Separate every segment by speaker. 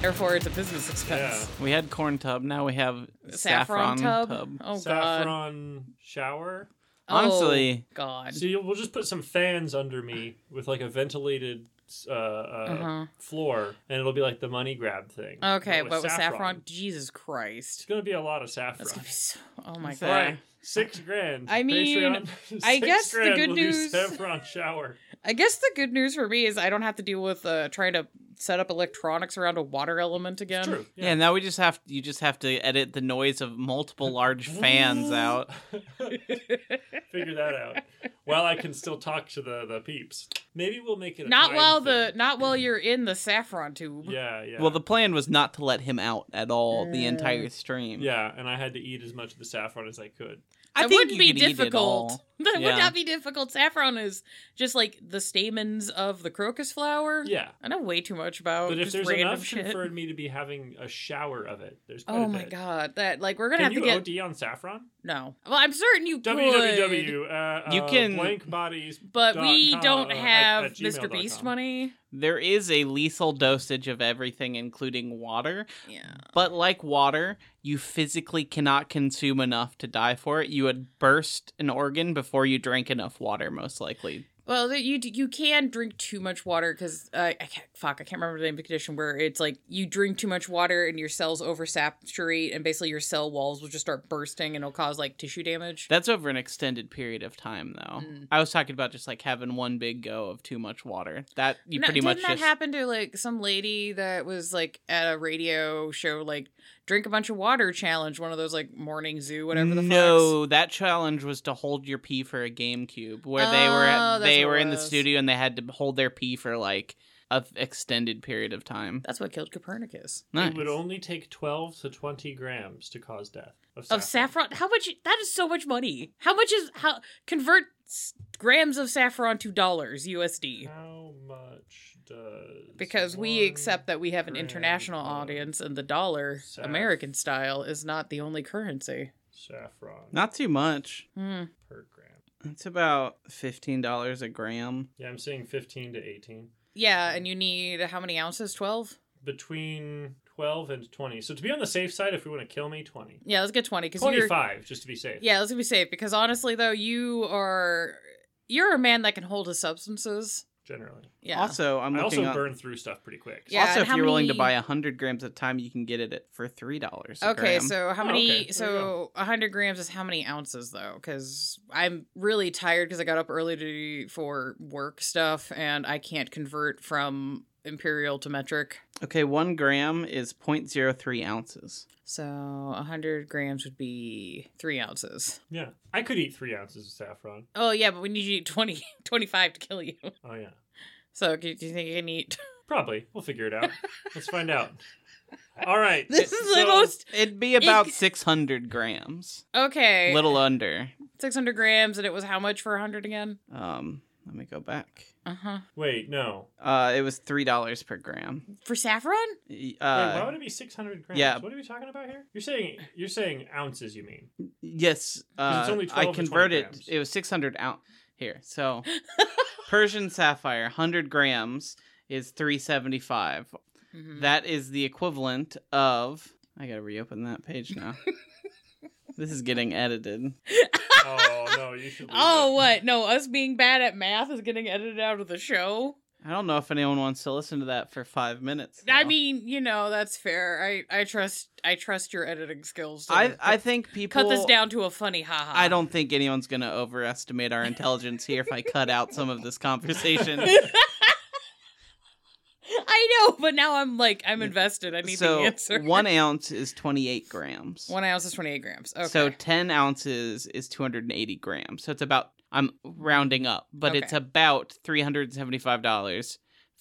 Speaker 1: Therefore, it's a business expense.
Speaker 2: We had corn tub. Now we have
Speaker 1: Saffron, tub. Oh god.
Speaker 3: Saffron shower.
Speaker 2: Honestly-
Speaker 1: oh, god.
Speaker 3: So you'll, we'll just put some fans under me with like a ventilated uh, uh,
Speaker 1: Uh-huh.
Speaker 3: floor, and it'll be like the money grab thing.
Speaker 1: Okay,
Speaker 3: with
Speaker 1: but with saffron, Jesus Christ.
Speaker 3: It's gonna be a lot of saffron.
Speaker 1: That's gonna be so. Oh my
Speaker 2: So-
Speaker 1: god.
Speaker 3: Right, six grand.
Speaker 1: I mean,
Speaker 3: Patreon,
Speaker 1: I
Speaker 3: six
Speaker 1: guess the
Speaker 3: grand
Speaker 1: good
Speaker 3: will do
Speaker 1: news-
Speaker 3: Saffron shower.
Speaker 1: I guess the good news for me is I don't have to deal with uh, trying to set up electronics around a water element again.
Speaker 3: It's true.
Speaker 2: Yeah. now we just have you just have to edit the noise of multiple large fans out.
Speaker 3: Figure that out. While I can still talk to the the peeps. Maybe we'll make it a
Speaker 1: Not while
Speaker 3: thing.
Speaker 1: the not while you're in the saffron tube.
Speaker 3: Yeah, yeah.
Speaker 2: Well, the plan was not to let him out at all the
Speaker 1: Mm.
Speaker 2: entire stream.
Speaker 3: yeah, and I had to eat as much of the saffron as I could.
Speaker 2: I
Speaker 1: That
Speaker 2: think
Speaker 1: wouldn't be
Speaker 2: could it
Speaker 1: difficult. That
Speaker 2: Yeah.
Speaker 1: would not be difficult. Saffron is just like the stamens of the crocus flower.
Speaker 3: Yeah.
Speaker 1: I know way too much about
Speaker 3: But if
Speaker 1: just
Speaker 3: there's enough
Speaker 1: shit.
Speaker 3: for me to be having a shower of it, there's quite
Speaker 1: Oh
Speaker 3: a
Speaker 1: my god, that like we're gonna
Speaker 3: Can
Speaker 1: have
Speaker 3: you
Speaker 1: to get
Speaker 3: OD on saffron?
Speaker 1: no. Well, I'm certain you could.
Speaker 3: www. Uh,
Speaker 2: You
Speaker 3: uh,
Speaker 2: can-
Speaker 3: blank bodies.
Speaker 1: But we don't
Speaker 3: uh, at-
Speaker 1: have
Speaker 3: at
Speaker 1: Mr. Beast money.
Speaker 2: There is a lethal dosage of everything, including water.
Speaker 1: Yeah.
Speaker 2: But like water, you physically cannot consume enough to die for it. You would burst an organ before you drank enough water, most likely.
Speaker 1: Well, you you can drink too much water because uh, I can't fuck I can't remember the name of the condition where it's like you drink too much water and your cells oversaturate and basically your cell walls will just start bursting and it'll cause like tissue damage.
Speaker 2: That's over an extended period of time, though.
Speaker 1: Mm.
Speaker 2: I was talking about just like having one big go of too much water. That you
Speaker 1: No,
Speaker 2: pretty
Speaker 1: didn't
Speaker 2: much
Speaker 1: that
Speaker 2: just
Speaker 1: happen to like some lady that was like at a radio show like drink a bunch of water challenge one of those like morning zoo whatever the fuck.
Speaker 2: no, that challenge was to hold your pee for a GameCube, where they were
Speaker 1: Oh,
Speaker 2: at, they were in the studio and they had to hold their pee for like a extended period of time.
Speaker 1: That's what killed Copernicus.
Speaker 2: Nice.
Speaker 3: It would only take 12 to 20 grams to cause death of saffron.
Speaker 1: Of saffron, how much? That is so much money. How much is how convert grams of saffron to dollars USD?
Speaker 3: How much does.
Speaker 1: Because we accept that we have an international
Speaker 3: of
Speaker 1: audience, and the dollar,
Speaker 3: saff-
Speaker 1: American style, is not the only currency.
Speaker 3: Saffron
Speaker 2: Not too much.
Speaker 1: Hmm.
Speaker 3: per gram.
Speaker 2: It's about fifteen dollars a gram.
Speaker 3: Yeah, I'm seeing 15 to 18.
Speaker 1: Yeah, and you need how many ounces? Twelve.
Speaker 3: Between 12 and 20. So to be on the safe side, if we want to kill me, 20.
Speaker 1: Yeah, let's get twenty because you're.
Speaker 3: 25, just to be safe.
Speaker 1: Yeah, let's be safe because honestly, though, you are you're a man that can hold his substances.
Speaker 3: Generally.
Speaker 1: Yeah.
Speaker 2: Also, I'm
Speaker 3: I
Speaker 2: looking
Speaker 3: also
Speaker 2: up.
Speaker 3: burn through stuff pretty quick.
Speaker 1: Yeah,
Speaker 2: also,
Speaker 1: and
Speaker 2: if
Speaker 1: how
Speaker 2: you're willing to
Speaker 1: many-
Speaker 2: buy hundred grams at a time, you can get it at, for three dollars.
Speaker 1: Okay,
Speaker 2: gram.
Speaker 1: so how
Speaker 3: Oh,
Speaker 1: many?
Speaker 3: okay. There you
Speaker 1: So a hundred grams is how many ounces though? Because I'm really tired because I got up early to for work stuff and I can't convert from imperial to metric.
Speaker 2: okay, one gram is 0.03 ounces.
Speaker 1: So a hundred grams would be three ounces.
Speaker 3: Yeah. I could eat three ounces of saffron.
Speaker 1: Oh yeah, but we need you to eat 20, 25 to kill you.
Speaker 3: Oh, yeah.
Speaker 1: So do you think you can eat?
Speaker 3: Probably. We'll figure it out. Let's find out. All right.
Speaker 1: This is the most
Speaker 2: It'd be about
Speaker 1: Ick.
Speaker 2: 600 grams,
Speaker 1: okay.
Speaker 2: little under.
Speaker 1: six hundred grams, and it was how much for a hundred again?
Speaker 2: Um, let me go back.
Speaker 1: Uh huh.
Speaker 3: Wait, no.
Speaker 2: Uh, it was three dollars per gram.
Speaker 1: For saffron?
Speaker 2: Y-
Speaker 3: Wait, why
Speaker 2: Uh,
Speaker 3: would it be 600 grams?
Speaker 2: yeah.
Speaker 3: What are we talking about here? You're saying you're saying ounces, you mean?
Speaker 2: Yes. Uh,
Speaker 3: it's only
Speaker 2: I
Speaker 3: 12 to 20
Speaker 2: converted.
Speaker 3: grams.
Speaker 2: It was 600 ounce. Here, so Persian sapphire, 100 grams is 375.
Speaker 1: Mhm.
Speaker 2: That is the equivalent of. I gotta reopen that page now. this is getting edited.
Speaker 3: Oh no, you should. Leave
Speaker 1: Oh,
Speaker 3: it.
Speaker 1: what? No, us being bad at math is getting edited out of the show.
Speaker 2: I don't know if anyone wants to listen to that for five minutes.
Speaker 1: I mean, you know, that's fair. I I trust I trust your editing skills.
Speaker 2: I
Speaker 1: cut,
Speaker 2: I think people
Speaker 1: cut this down to a funny haha.
Speaker 2: I don't think anyone's gonna overestimate our intelligence here if I cut out some of this conversation.
Speaker 1: I know, but now I'm like I'm invested. I need
Speaker 2: so
Speaker 1: the answer.
Speaker 2: one ounce is twenty eight grams.
Speaker 1: One ounce is 28 grams. Okay.
Speaker 2: So ten ounces is two hundred and eighty grams. So it's about I'm rounding up, but it's about three hundred and seventy five dollars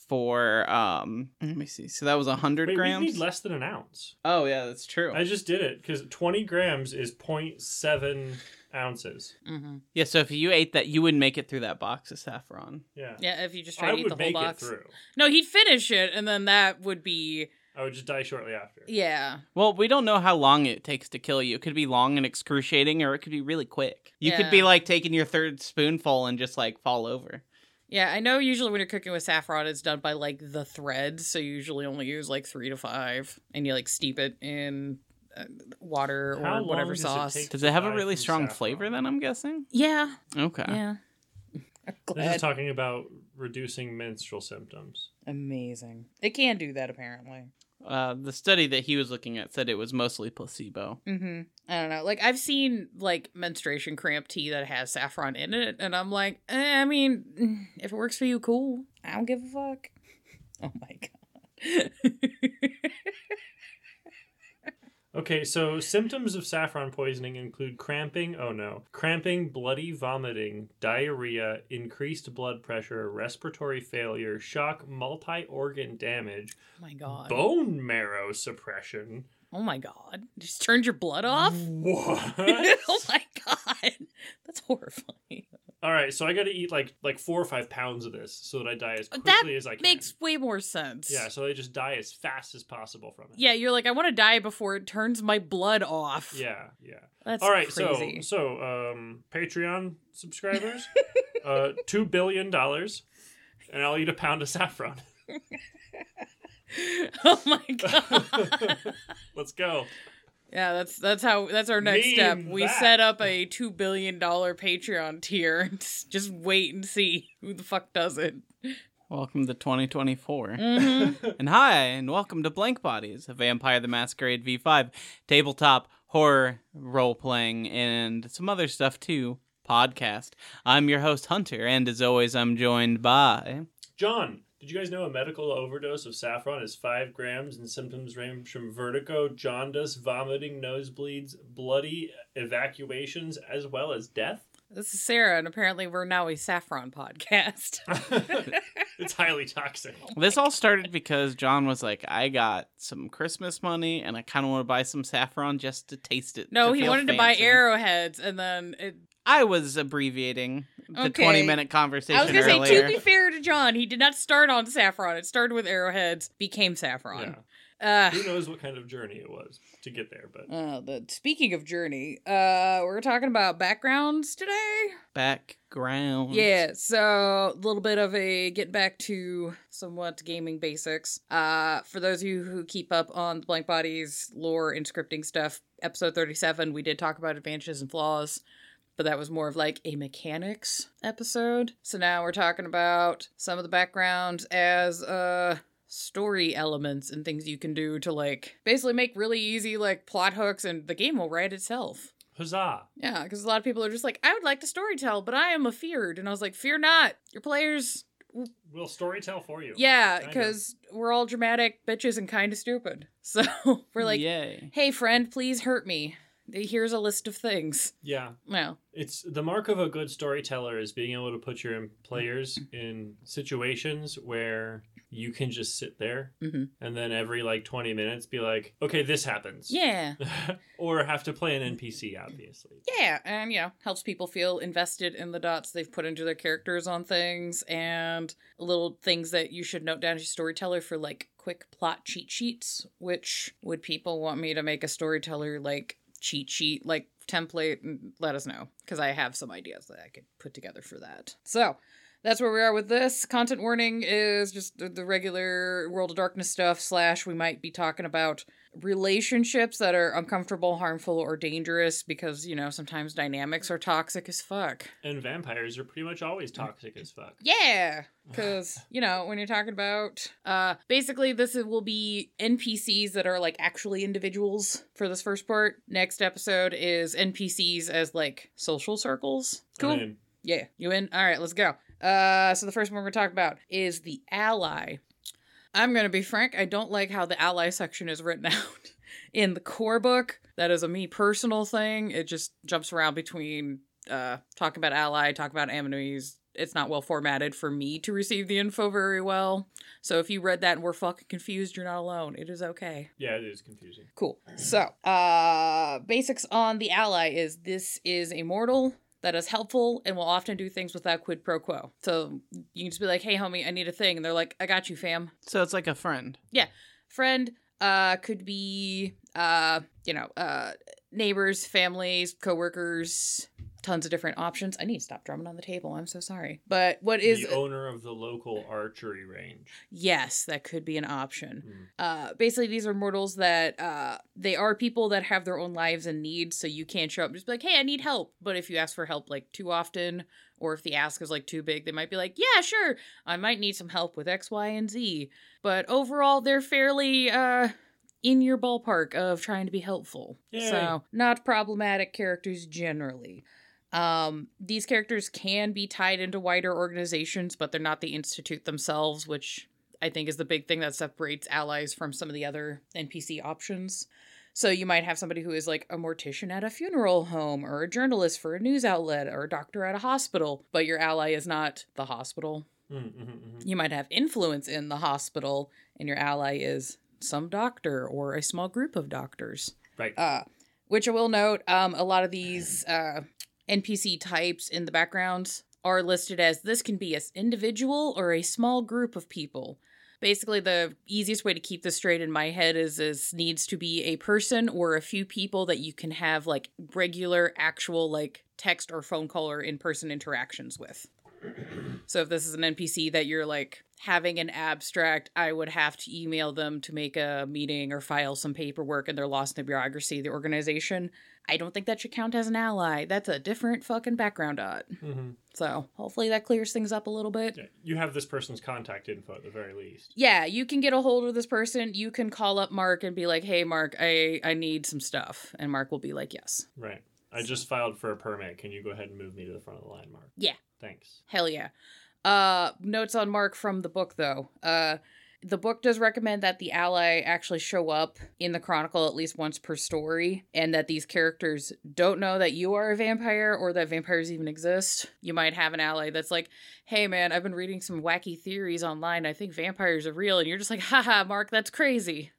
Speaker 2: for um. Let me see. So that was hundred
Speaker 3: Wait, we
Speaker 2: grams.
Speaker 3: need less than an ounce.
Speaker 2: oh yeah, that's true.
Speaker 3: I just did it because 20 grams is 0.7 ounces.
Speaker 1: hmm
Speaker 2: yeah. So if you ate that, you wouldn't make it through that box of saffron.
Speaker 3: Yeah.
Speaker 1: Yeah, if you just try
Speaker 3: I
Speaker 1: to eat
Speaker 3: would
Speaker 1: the whole
Speaker 3: make
Speaker 1: box.
Speaker 3: it through.
Speaker 1: No, he'd finish it, and then that would be
Speaker 3: I would just die shortly after.
Speaker 1: yeah.
Speaker 2: Well, we don't know how long it takes to kill you. It could be long and excruciating, or it could be really quick. You could be like taking your third spoonful and just like fall over.
Speaker 1: Yeah, I know usually when you're cooking with saffron, it's done by like the threads. So you usually only use like three to five, and you like steep it in uh, water or
Speaker 3: How
Speaker 1: whatever
Speaker 3: does
Speaker 1: sauce.
Speaker 3: take-
Speaker 2: Does it have a really strong
Speaker 3: saffron.
Speaker 2: flavor then, I'm guessing?
Speaker 1: Yeah,
Speaker 2: Okay.
Speaker 1: yeah. I'm
Speaker 3: This is talking about reducing menstrual symptoms.
Speaker 1: Amazing. It can do that apparently.
Speaker 2: Uh, the study that he was looking at said it was mostly placebo.
Speaker 1: Mm-hmm. I don't know. Like I've seen like menstruation cramp tea that has saffron in it, and I'm like, eh, I mean, if it works for you, cool. I don't give a fuck. Oh my god.
Speaker 3: Okay, so symptoms of saffron poisoning include cramping, oh no, cramping, bloody vomiting, diarrhea, increased blood pressure, respiratory failure, shock, multi organ damage,
Speaker 1: oh my god.
Speaker 3: bone marrow suppression.
Speaker 1: Oh my god. Just turned your blood off?
Speaker 3: What?
Speaker 1: oh my god. That's horrifying.
Speaker 3: All right, so I got to eat like like four or five pounds of this so that I die as
Speaker 1: That
Speaker 3: quickly as I can.
Speaker 1: Makes way more sense.
Speaker 3: yeah, so I just die as fast as possible from it.
Speaker 1: Yeah, you're like, I want to die before it turns my blood off.
Speaker 3: Yeah, yeah.
Speaker 1: That's
Speaker 3: All right,
Speaker 1: crazy.
Speaker 3: so so um Patreon subscribers, uh 2 billion dollars and I'll eat a pound of saffron.
Speaker 1: oh my god.
Speaker 3: Let's go.
Speaker 1: Yeah, that's that's how that's our next step. We
Speaker 3: that.
Speaker 1: set up a two billion dollar Patreon tier and just just wait and see who the fuck does it.
Speaker 2: Welcome to 2024.
Speaker 1: Mm-hmm.
Speaker 2: And hi, and welcome to Blank Bodies, a Vampire the Masquerade V5 tabletop horror role playing and some other stuff too podcast. I'm your host Hunter, and as always, I'm joined by.
Speaker 3: John, did you guys know a medical overdose of saffron is 5 grams and symptoms range from vertigo, jaundice, vomiting, nosebleeds, bloody evacuations, as well as death?
Speaker 1: This is Sarah, and apparently we're now a saffron podcast.
Speaker 3: it's highly toxic.
Speaker 2: This all started because John was like, "I got some Christmas money, and I kind of want to buy some saffron just to taste it."
Speaker 1: No,
Speaker 2: to
Speaker 1: he
Speaker 2: feel
Speaker 1: wanted to buy
Speaker 2: fancy."
Speaker 1: arrowheads, and then it,
Speaker 2: I was abbreviating the
Speaker 1: Okay.
Speaker 2: 20 minute conversation
Speaker 1: I was gonna
Speaker 2: earlier.
Speaker 1: say, to be fair to John, he did not start on saffron. It started with arrowheads, became saffron. Uh,
Speaker 3: Who knows what kind of journey it was to get there, but
Speaker 1: uh, the speaking of journey, uh, we're talking about backgrounds today.
Speaker 2: Background.
Speaker 1: Yeah, so a little bit of a get back to somewhat gaming basics. Uh, for those of you who keep up on the Blank Bodies lore and scripting stuff, episode 37, we did talk about advantages and flaws, but that was more of like a mechanics episode. So now we're talking about some of the backgrounds as uh story elements and things you can do to like basically make really easy like plot hooks and the game will write itself.
Speaker 3: huzzah!
Speaker 1: Yeah, because a lot of people are just like, I would like to storytell, but I am afeared. And I was like, fear not. Your players,
Speaker 3: We'll storytell for you.
Speaker 1: yeah, because we're all dramatic bitches and kind of stupid. So we're like,
Speaker 2: Yay.
Speaker 1: hey, friend, please hurt me. Here's a list of things.
Speaker 3: Yeah.
Speaker 1: Well,
Speaker 3: It's the mark of a good storyteller is being able to put your players in situations where you can just sit there
Speaker 1: Mhm.
Speaker 3: and then every like 20 minutes be like, okay, this happens.
Speaker 1: yeah,
Speaker 3: or have to play an NPC, obviously.
Speaker 1: yeah, and you know, helps people feel invested in the dots they've put into their characters on things and little things that you should note down as a storyteller for like quick plot cheat sheets. Which would people want me to make a storyteller like cheat sheet like template? And Let us know because I have some ideas that I could put together for that. So. That's where we are with this. Content warning is just the, regular World of Darkness stuff, slash, we might be talking about relationships that are uncomfortable, harmful, or dangerous because, you know, sometimes dynamics are toxic as fuck.
Speaker 3: And vampires are pretty much always toxic as fuck.
Speaker 1: Yeah, because, you know, when you're talking about, uh, basically, this will be NPCs that are like actually individuals for this first part. Next episode is NPCs as like social circles. Cool. Yeah, you in? All right, let's go. Uh, so the first one we're gonna talk about is the ally. I'm gonna be frank. I don't like how the ally section is written out in the core book. That is a me personal thing. It just jumps around between uh talk about ally, talk about enemies. It's not well formatted for me to receive the info very well. So if you read that and were fucking confused, you're not alone. It is okay.
Speaker 3: Yeah, it is confusing.
Speaker 1: Cool. So, uh, basics on the ally is this is a mortal that is helpful and will often do things without quid pro quo. So you can just be like, "Hey, homie, I need a thing," and they're like, "I got you, fam."
Speaker 2: So it's like a friend. Yeah.
Speaker 1: Friend, uh, could be, uh, you know, uh, neighbors, families, coworkers, tons of different options. I need to stop drumming on the table. I'm so sorry. But what is
Speaker 3: the owner of the local archery range?
Speaker 1: Yes, that could be an option.
Speaker 3: Mm.
Speaker 1: Uh, basically, these are mortals that uh, they are people that have their own lives and needs, so you can't show up and just be like, "Hey, I need help." But if you ask for help like too often, or if the ask is like too big, they might be like, "Yeah, sure, I might need some help with X, Y, and Z." But overall, they're fairly uh, in your ballpark of trying to be helpful.
Speaker 3: Yay.
Speaker 1: So not problematic characters generally. Um, these characters can be tied into wider organizations, but they're not the institute themselves, which I think is the big thing that separates allies from some of the other NPC options. So you might have somebody who is like a mortician at a funeral home, or a journalist for a news outlet, or a doctor at a hospital, but your ally is not the hospital.
Speaker 3: Mm, mhm, mhm.
Speaker 1: You might have influence in the hospital, and your ally is some doctor or a small group of doctors.
Speaker 3: Right.
Speaker 1: Uh, which I will note, um, a lot of these uh, NPC types in the background are listed as this can be an individual or a small group of people. Basically, the easiest way to keep this straight in my head is this needs to be a person or a few people that you can have like regular, actual, like text or phone call or in person interactions with. So if this is an NPC that you're like having an abstract, I would have to email them to make a meeting or file some paperwork and they're lost in the bureaucracy of the organization. I don't think that should count as an ally. That's a different fucking background dot.
Speaker 3: Mhm.
Speaker 1: So hopefully that clears things up a little bit.
Speaker 3: Yeah, you have this person's contact info at the very least.
Speaker 1: Yeah, you can get a hold of this person. You can call up Mark and be like, "Hey, Mark, I I need some stuff," and Mark will be like, "Yes,
Speaker 3: Right. I just filed for a permit. Can you go ahead and move me to the front of the line, Mark?
Speaker 1: Yeah.
Speaker 3: Thanks.
Speaker 1: hell yeah." Uh, notes on Mark from the book though. Uh, the book does recommend that the ally actually show up in the chronicle at least once per story, and that these characters don't know that you are a vampire or that vampires even exist. You might have an ally that's like, "Hey, man, I've been reading some wacky theories online. I think vampires are real," and you're just like, "Haha, Mark, that's crazy.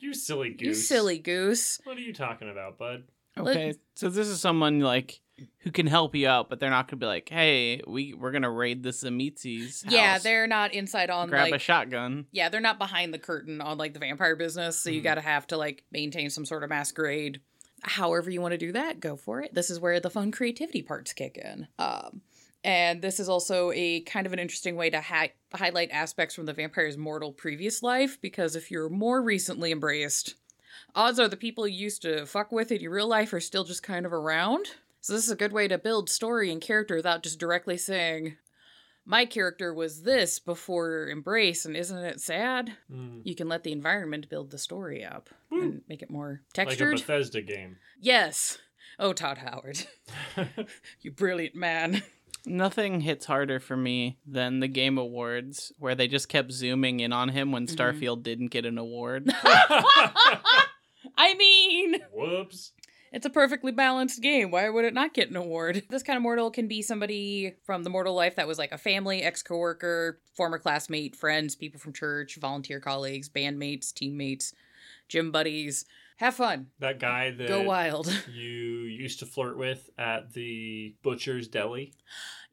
Speaker 3: You silly goose.
Speaker 1: You silly goose."
Speaker 3: What are you talking about, bud?
Speaker 2: Okay, so this is someone like who can help you out, but they're not gonna be like, "Hey, we we're gonna raid the Samitsi's.
Speaker 1: Yeah, they're not inside on
Speaker 2: grab
Speaker 1: like
Speaker 2: a shotgun."
Speaker 1: yeah, they're not behind the curtain on like the vampire business, so you
Speaker 3: Mhm.
Speaker 1: got to have to like maintain some sort of masquerade. However you want to do that, go for it. This is where the fun creativity parts kick in. Um and this is also a kind of an interesting way to hi- highlight aspects from the vampire's mortal previous life because if you're more recently embraced, odds are the people you used to fuck with in your real life are still just kind of around. So this is a good way to build story and character without just directly saying, my character was this before Embrace, and isn't it sad?
Speaker 3: Mm.
Speaker 1: You can let the environment build the story up
Speaker 3: Woo.
Speaker 1: and make it more textured
Speaker 3: Like a. Bethesda game.
Speaker 1: yes. Oh, Todd Howard, you brilliant man.
Speaker 2: Nothing hits harder for me than the Game Awards, where they just kept zooming in on him when
Speaker 1: Mhm.
Speaker 2: Starfield didn't get an award.
Speaker 1: I mean,
Speaker 3: Whoops.
Speaker 1: It's a perfectly balanced game. Why would it not get an award? This kind of mortal can be somebody from the mortal life that was like a family, ex coworker, former classmate, friends, people from church, volunteer colleagues, bandmates, teammates, gym buddies. Have fun.
Speaker 3: That guy that
Speaker 1: Go wild.
Speaker 3: you used to flirt with at the butcher's deli.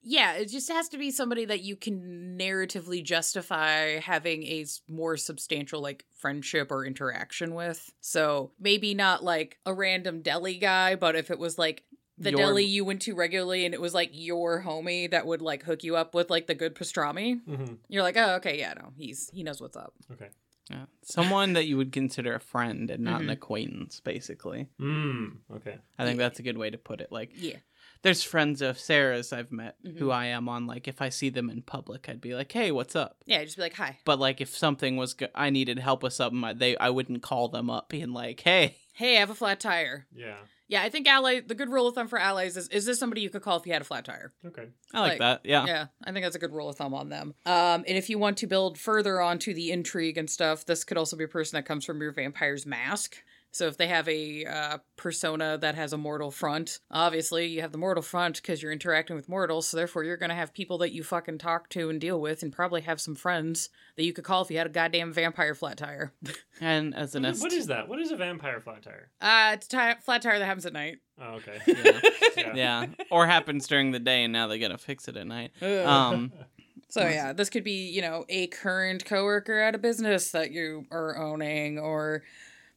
Speaker 1: Yeah, it just has to be somebody that you can narratively justify having a more substantial like friendship or interaction with. So maybe not like a random deli guy, but if it was like the
Speaker 2: Your-
Speaker 1: deli you went to regularly and it was like your homie that would like hook you up with like the good pastrami,
Speaker 3: hmm
Speaker 1: you're like, oh okay, yeah, no, he's he knows what's up.
Speaker 3: Okay.
Speaker 2: Yeah. Someone that you would consider a friend and not an
Speaker 1: Mhm.
Speaker 2: acquaintance, basically.
Speaker 3: Mm. Okay.
Speaker 2: I think that's a good way to put it. Like,
Speaker 1: Yeah,
Speaker 2: there's friends of Sarah's I've met
Speaker 1: Mhm.
Speaker 2: who I am on. Like, if I see them in public, I'd be like, "Hey, what's up?"
Speaker 1: yeah, just be like, hi,
Speaker 2: But like, if something was go- I needed help with something, I- they I wouldn't call them up being like, "Hey."
Speaker 1: hey, I have a flat tire.
Speaker 3: Yeah.
Speaker 1: Yeah, I think ally. The good rule of thumb for allies is: is this somebody you could call if you had a flat tire?
Speaker 3: Okay.
Speaker 2: I like,
Speaker 1: Like,
Speaker 2: that. Yeah.
Speaker 1: yeah, I think that's a good rule of thumb on them. Um, and if you want to build further onto the intrigue and stuff, this could also be a person that comes from your vampire's mask. So if they have a uh, persona that has a mortal front, obviously you have the mortal front because you're interacting with mortals. So therefore, you're gonna have people that you fucking talk to and deal with, and probably have some friends that you could call if you had a goddamn vampire flat tire.
Speaker 2: And as an
Speaker 3: What,
Speaker 2: est-
Speaker 3: what is that? What is a vampire flat tire?
Speaker 1: Uh, it's a flat tire that happens at night.
Speaker 3: Oh, okay.
Speaker 2: Yeah.
Speaker 3: Yeah.
Speaker 2: yeah, or happens during the day, and now they gotta fix it at night.
Speaker 1: Ugh.
Speaker 2: Um,
Speaker 1: So yeah, this could be, you know, a current coworker at a business that you are owning or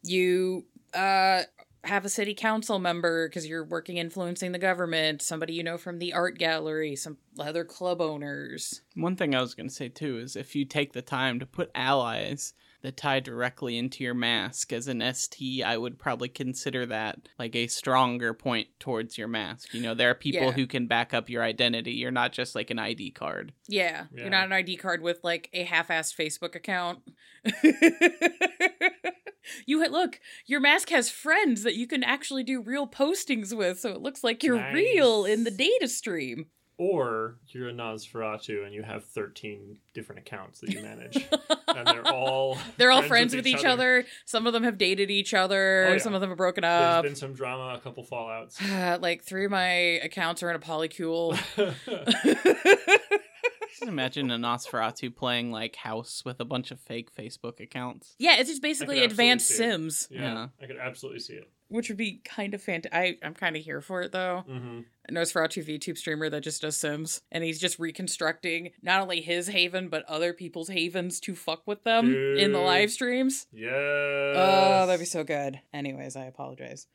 Speaker 1: you uh have a city council member because you're working influencing the government, somebody you know from the art gallery, some other club owners.
Speaker 2: One thing I was going to say too is if you take the time to put allies that tie directly into your mask as an ST, I would probably consider that like a stronger point towards your mask. You know, there are people
Speaker 1: Yeah.
Speaker 2: who can back up your identity. You're not just like an ID card.
Speaker 1: Yeah,
Speaker 3: Yeah.
Speaker 1: you're not an ID card with like a half-assed Facebook account. you look, your mask has friends that you can actually do real postings with, so it looks like you're real in the data stream.
Speaker 3: Or you're a Nosferatu and you have 13 different accounts that you manage. and they're all
Speaker 1: They're all friends, with, each other. Some of them have dated each other.
Speaker 3: Oh, yeah.
Speaker 1: Some of them have broken up.
Speaker 3: There's been some drama, a couple fallouts.
Speaker 1: like three of my accounts are in a polycule.
Speaker 2: Just imagine a Nosferatu playing like House with a bunch of fake Facebook accounts.
Speaker 1: yeah, it's just basically advanced. Sims,
Speaker 3: yeah,
Speaker 2: Yeah.
Speaker 3: I could absolutely see it.
Speaker 1: Which would be kind of fantastic. I'm kind of here for it though.
Speaker 3: hmm
Speaker 1: A Nosferatu VTube streamer that just does Sims, and he's just reconstructing not only his haven but other people's havens to fuck with them in the live streams.
Speaker 3: Yes.
Speaker 1: Oh, that'd be so good. Anyways, I apologize.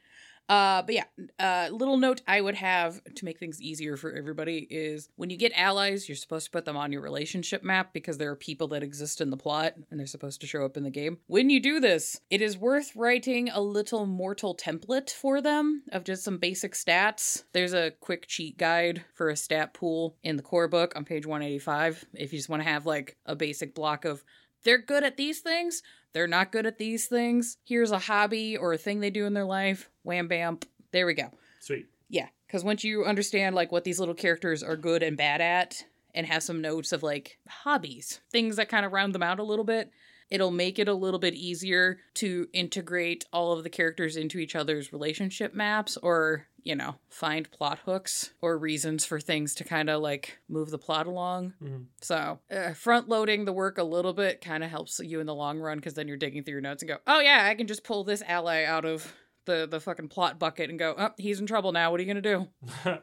Speaker 1: Uh, but yeah, uh, little note I would have to make things easier for everybody is when you get allies, you're supposed to put them on your relationship map because there are people that exist in the plot and they're supposed to show up in the game. When you do this, it is worth writing a little mortal template for them of just some basic stats. There's a quick cheat guide for a stat pool in the core book on page 185 if you just want to have like a basic block of they're good at these things, they're not good at these things. Here's a hobby or a thing they do in their life. Wham bam. There we go.
Speaker 3: Sweet.
Speaker 1: Yeah, because once you understand like what these little characters are good and bad at, and have some notes of like hobbies, things that kind of round them out a little bit, it'll make it a little bit easier to integrate all of the characters into each other's relationship maps or you know find plot hooks or reasons for things to kind of like move the plot along
Speaker 3: Mhm.
Speaker 1: so uh, front loading the work a little bit kind of helps you in the long run because then you're digging through your notes and go oh yeah i can just pull this ally out of the the fucking plot bucket and go oh he's in trouble now what are you gonna do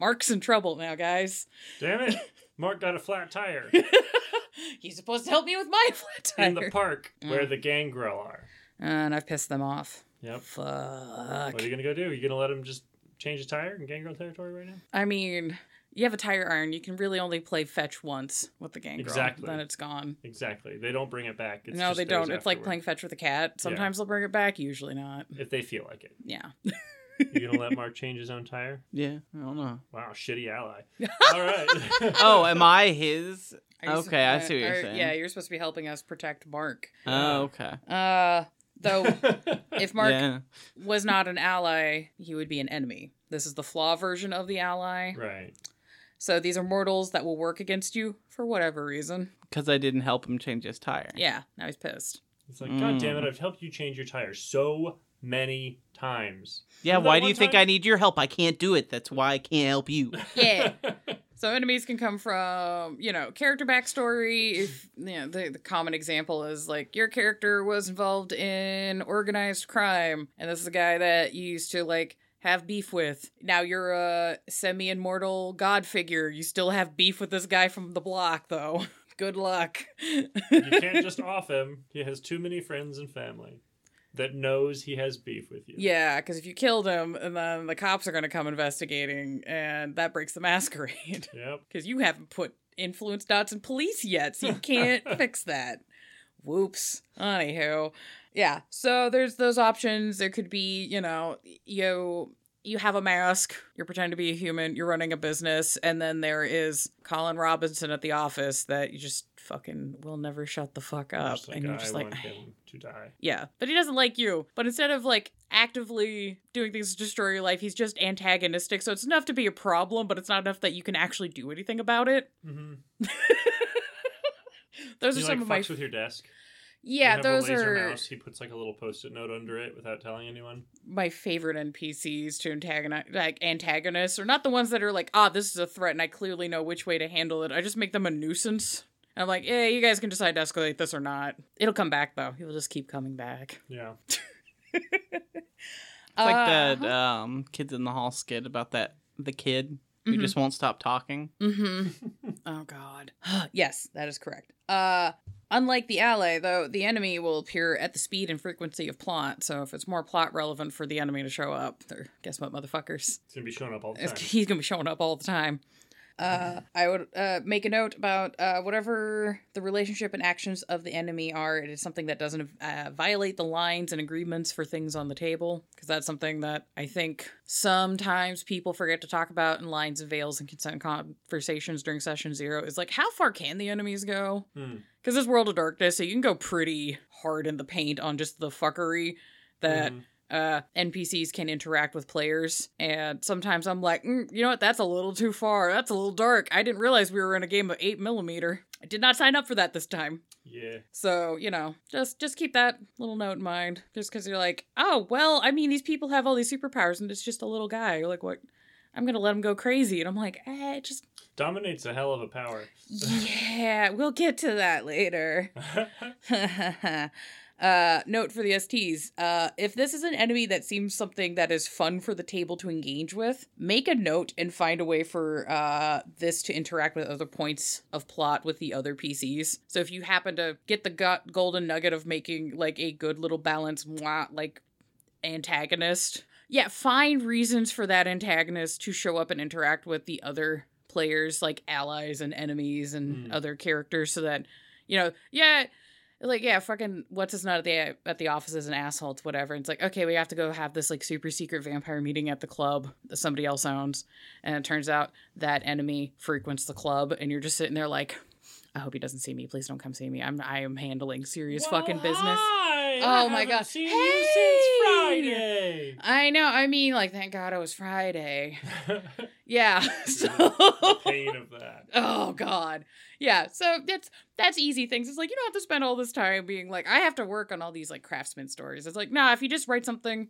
Speaker 1: mark's in trouble now guys
Speaker 3: Damn it. Mark got a flat tire
Speaker 1: he's supposed to help me with my flat tire
Speaker 3: in the park where
Speaker 1: Mm.
Speaker 3: the gangrel are.
Speaker 1: and i've pissed them off
Speaker 3: Yep.
Speaker 1: fuck
Speaker 3: What are you gonna go do? Are You gonna let him just change his tire in gangrel territory right now?
Speaker 1: i mean you have a tire iron you can really only play fetch once with the gang
Speaker 3: Exactly.
Speaker 1: then it's gone
Speaker 3: Exactly. They don't bring it back. It's
Speaker 1: no
Speaker 3: just
Speaker 1: they don't it's like playing fetch with a cat sometimes they'll bring it back usually not
Speaker 3: if they feel like it.
Speaker 1: yeah
Speaker 3: You gonna let Mark change his own tire?
Speaker 2: Yeah, I don't know.
Speaker 3: Wow, shitty ally. All right.
Speaker 2: Oh, am I his?
Speaker 1: Are you
Speaker 2: Okay, I see what you're
Speaker 1: are-
Speaker 2: saying.
Speaker 1: Yeah, you're supposed to be helping us protect Mark.
Speaker 2: Oh, okay.
Speaker 1: Uh, though, if Mark
Speaker 2: Yeah.
Speaker 1: was not an ally, he would be an enemy. This is the flaw version of the ally.
Speaker 3: right.
Speaker 1: So these are mortals that will work against you for whatever reason.
Speaker 2: Because I didn't help him change his tire.
Speaker 1: Yeah, now he's pissed.
Speaker 3: It's like, God
Speaker 2: Mm.
Speaker 3: damn it! I've helped you change your tire so many times.
Speaker 2: Yeah, why do you
Speaker 3: one
Speaker 2: think? I need your help? I can't do it. That's why I can't help you.
Speaker 1: Yeah. So enemies can come from, you know, character backstory. If you know, the, the common example is like your character was involved in organized crime, and this is a guy that you used to like have beef with. Now you're a semi-immortal god figure. You still have beef with this guy from the block, though. Good luck.
Speaker 3: you can't just off him. He has too many friends and family that knows he has beef with you.
Speaker 1: Yeah, because if you killed him, and then the cops are going to come investigating, and that breaks the masquerade.
Speaker 3: Yep.
Speaker 1: because you haven't put influence dots in police yet, so you can't fix that. Whoops. Anywho, yeah. So there's those options. There could be, you know, you you have a mask. You're pretending to be a human. You're running a business, and then there is Colin Robinson at the office that you just fucking will never shut the fuck up,
Speaker 3: like,
Speaker 1: and you're
Speaker 3: I
Speaker 1: just like.
Speaker 3: want him to die.
Speaker 1: Yeah, but he doesn't like you. But instead of like actively doing things to destroy your life, he's just antagonistic. So it's enough to be a problem, but it's not enough that you can actually do anything about it.
Speaker 3: Mm-hmm.
Speaker 1: Those
Speaker 3: He
Speaker 1: are
Speaker 3: like
Speaker 1: some of my
Speaker 3: with your desk.
Speaker 1: Yeah,
Speaker 3: have
Speaker 1: those are
Speaker 3: mouse. He puts like a little post-it note under it without telling anyone.
Speaker 1: my favorite NPCs to antagonize, like antagonists, are not the ones that are like, ah, this is a threat, and I clearly know which way to handle it. I just make them a nuisance. I'm like, yeah, you guys can decide to escalate this or not. It'll come back though. He'll just keep coming back.
Speaker 3: Yeah.
Speaker 2: It's like
Speaker 1: Uh,
Speaker 2: that um, Kids in the Hall skit about that the kid who
Speaker 1: Mhm.
Speaker 2: just won't stop talking.
Speaker 1: Mm-hmm. oh God. yes, that is correct. Uh, Unlike the ally, though, the enemy will appear at the speed and frequency of plot. So if it's more plot relevant for the enemy to show up, guess what, motherfuckers?
Speaker 3: He's gonna be showing up all the time.
Speaker 1: He's gonna be showing up all the time. Uh, I would uh, make a note about uh, whatever the relationship and actions of the enemy are. It is something that doesn't uh, violate the lines and agreements for things on the table, because that's something that I think sometimes people forget to talk about in lines and veils and consent conversations during session zero. Is like, how far can the enemies go?
Speaker 3: Hmm.
Speaker 1: Because this world of darkness, so you can go pretty hard in the paint on just the fuckery that
Speaker 3: Mhm.
Speaker 1: Uh, NPCs can interact with players, and sometimes I'm like, mm, you know what, that's a little too far. That's a little dark. I didn't realize we were in a game of eight millimeter. I did not sign up for that this time.
Speaker 3: Yeah.
Speaker 1: So you know, just just keep that little note in mind. Just because you're like, oh well, I mean, these people have all these superpowers, and it's just a little guy. You're like, what? I'm gonna let him go crazy, and I'm like, eh, just
Speaker 3: Dominates a hell of a power.
Speaker 1: yeah, we'll get to that later. uh, note for the STs. Uh, if this is an enemy that seems something that is fun for the table to engage with, make a note and find a way for uh, this to interact with other points of plot with the other PCs. So if you happen to get the gut golden nugget of making like a good little balance, mwah, like antagonist, yeah, find reasons for that antagonist to show up and interact with the other players, like allies and enemies and
Speaker 3: Hmm.
Speaker 1: other characters, so that you know, yeah, like yeah, fucking what's his nut at the at the office is an asshole, it's whatever. And it's like okay, we have to go have this like super secret vampire meeting at the club that somebody else owns, and it turns out that enemy frequents the club, and you're just sitting there like. I hope he doesn't see me. Please don't come see me. I'm I am handling serious fucking business.
Speaker 3: hi!
Speaker 1: Oh
Speaker 3: I
Speaker 1: my God.
Speaker 3: Seen
Speaker 1: Hey!
Speaker 3: you since Friday.
Speaker 1: I know. I mean, like, thank God it was Friday. Yeah. So.
Speaker 3: the pain of that.
Speaker 1: Oh God. Yeah. So that's that's easy things. It's like you don't have to spend all this time being like, I have to work on all these like craftsman stories. It's like, nah, if you just write something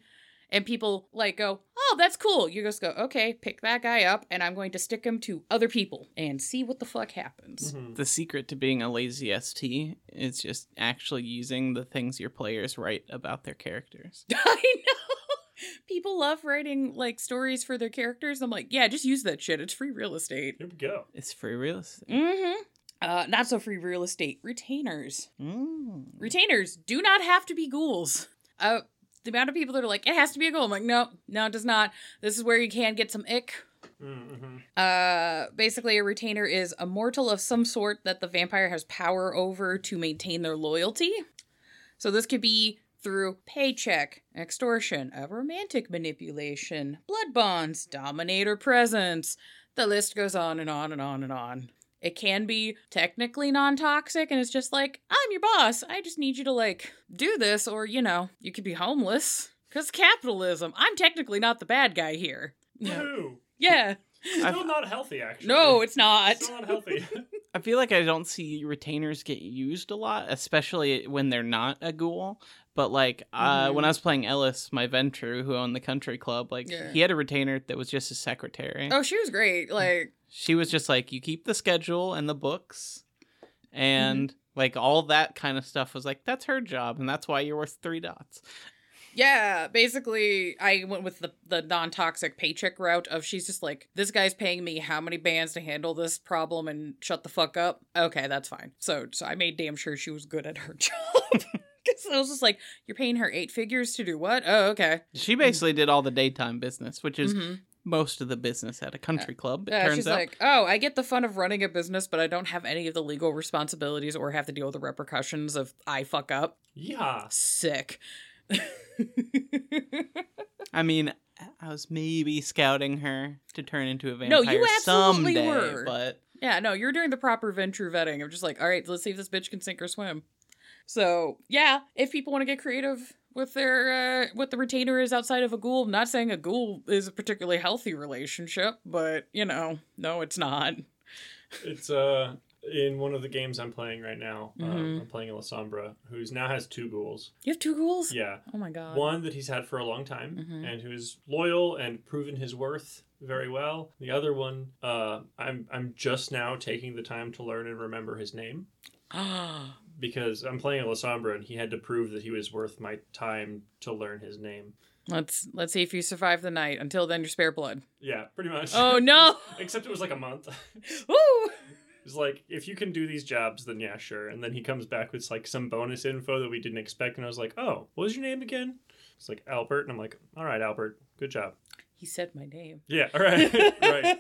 Speaker 1: and people like go, Oh, that's cool, you just go, Okay, pick that guy up and I'm going to stick him to other people and see what the fuck happens.
Speaker 3: Mhm.
Speaker 2: The secret to being a lazy ST is just actually using the things your players write about their characters.
Speaker 1: I know. People love writing like stories for their characters. I'm like, yeah, just use that shit. It's free real estate.
Speaker 3: Here we go.
Speaker 2: It's free real estate.
Speaker 1: Mm-hmm. Uh, not so free real estate. Retainers.
Speaker 2: Mm.
Speaker 1: Retainers do not have to be ghouls. Uh, the amount of people that are like, it has to be a ghoul. I'm like, no, no, it does not. This is where you can get some ick.
Speaker 3: Mm-hmm.
Speaker 1: Uh, basically, a retainer is a mortal of some sort that the vampire has power over to maintain their loyalty. So this could be through paycheck, extortion, a romantic manipulation, blood bonds, dominator presence. The list goes on and on and on and on. It can be technically non toxic, and it's just like, I'm your boss. I just need you to, like, do this, or, you know, you could be homeless. Because capitalism. I'm technically not the bad guy here.
Speaker 3: Woohoo!
Speaker 1: Yeah.
Speaker 3: Still not healthy, actually.
Speaker 1: No, it's not.
Speaker 3: Still not healthy.
Speaker 2: I feel like I don't see retainers get used a lot, especially when they're not a ghoul. But like uh,
Speaker 1: Mhm.
Speaker 2: when I was playing Ellis, my Ventrue, who owned the country club, like
Speaker 1: Yeah.
Speaker 2: he had a retainer that was just a secretary.
Speaker 1: Oh, she was great. Like,
Speaker 2: She was just like, you keep the schedule and the books,
Speaker 1: Mm-hmm.
Speaker 2: and like all that kind of stuff was like that's her job, and that's why you're worth three dots.
Speaker 1: yeah, basically, I went with the the non toxic paycheck route of she's just like, this guy's paying me how many bands to handle this problem and shut the fuck up. Okay, that's fine. So, so I made damn sure she was good at her job. Because I was just like, you're paying her eight figures to do what? Oh, okay.
Speaker 2: She basically did all the daytime business, which is
Speaker 1: Mhm.
Speaker 2: Most of the business at a country club. It
Speaker 1: Yeah,
Speaker 2: turns
Speaker 1: she's
Speaker 2: out.
Speaker 1: like, oh, I get the fun of running a business, but I don't have any of the legal responsibilities or have to deal with the repercussions of I fuck up.
Speaker 3: yeah.
Speaker 1: Sick.
Speaker 2: I mean, I was maybe scouting her to turn into a vampire
Speaker 1: No, you absolutely
Speaker 2: someday,
Speaker 1: were.
Speaker 2: but
Speaker 1: Yeah, no, you're doing the proper Ventrue vetting. I'm just like, all right, let's see if this bitch can sink or swim. So yeah, if people want to get creative with their uh what the retainer is outside of a ghoul, I'm not saying a ghoul is a particularly healthy relationship, but you know, no, it's not.
Speaker 3: It's uh in one of the games I'm playing right now. Um,
Speaker 1: Mhm.
Speaker 3: I'm playing a Alessandra, who's now has two ghouls.
Speaker 1: You have two ghouls?
Speaker 3: Yeah.
Speaker 1: Oh my god.
Speaker 3: One that he's had for a long time
Speaker 1: Mhm.
Speaker 3: and who is loyal and proven his worth very well. The other one, uh, I'm I'm just now taking the time to learn and remember his name because I'm playing Alessandra and he had to prove that he was worth my time to learn his name.
Speaker 1: let's let's see if you survive the night. Until then, you're spare blood.
Speaker 3: Yeah, pretty much.
Speaker 1: Oh no!
Speaker 3: Except it was like a month.
Speaker 1: Woo!
Speaker 3: It's like if you can do these jobs, then yeah, sure. And then he comes back with like some bonus info that we didn't expect, and I was like, oh, what was your name again? It's like Albert, and I'm like, all right, Albert, good job.
Speaker 1: He said my name.
Speaker 3: Yeah, all right, right.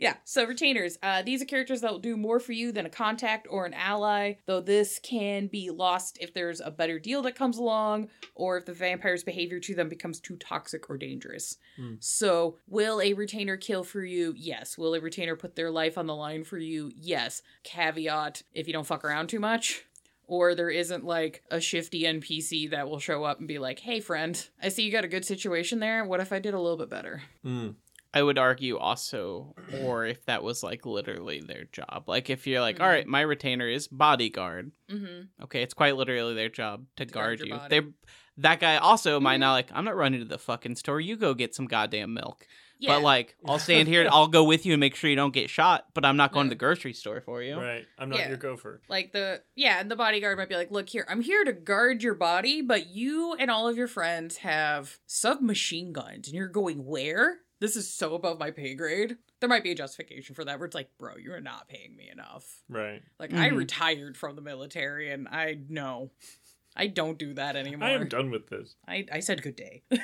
Speaker 1: Yeah, so retainers. Uh, these are characters that will do more for you than a contact or an ally, though this can be lost if there's a better deal that comes along or if the vampire's behavior to them becomes too toxic or dangerous.
Speaker 3: Hmm.
Speaker 1: So, will a retainer kill for you? Yes. Will a retainer put their life on the line for you? Yes. Caveat if you don't fuck around too much. Or there isn't like a shifty NPC that will show up and be like, hey, friend, I see you got a good situation there. What if I did a little bit better?
Speaker 3: Mm.
Speaker 2: I would argue also, or if that was like literally their job. Like if you're like,
Speaker 1: Mhm.
Speaker 2: all right, my retainer is bodyguard.
Speaker 1: Mm-hmm.
Speaker 2: Okay, it's quite literally their job to,
Speaker 1: To guard
Speaker 2: guard, you.
Speaker 1: body.
Speaker 2: They that guy also might
Speaker 1: Mhm.
Speaker 2: not like. I'm not running to the fucking store. You go get some goddamn milk.
Speaker 1: Yeah.
Speaker 2: But like, I'll stand here. I'll go with you and make sure you don't get shot. But I'm not going
Speaker 1: Yeah.
Speaker 2: to the grocery store for you.
Speaker 3: Right. I'm not
Speaker 1: Yeah.
Speaker 3: your gopher.
Speaker 1: Like the yeah, and the bodyguard might be like, "Look here, I'm here to guard your body, but you and all of your friends have submachine guns, and you're going where? This is so above my pay grade." There might be a justification for that, where it's like, "Bro, you're not paying me enough.
Speaker 3: Right.
Speaker 1: Like I
Speaker 2: Mhm.
Speaker 1: retired from the military, and I know." I don't do that anymore.
Speaker 3: I am done with this.
Speaker 1: I, I said good day.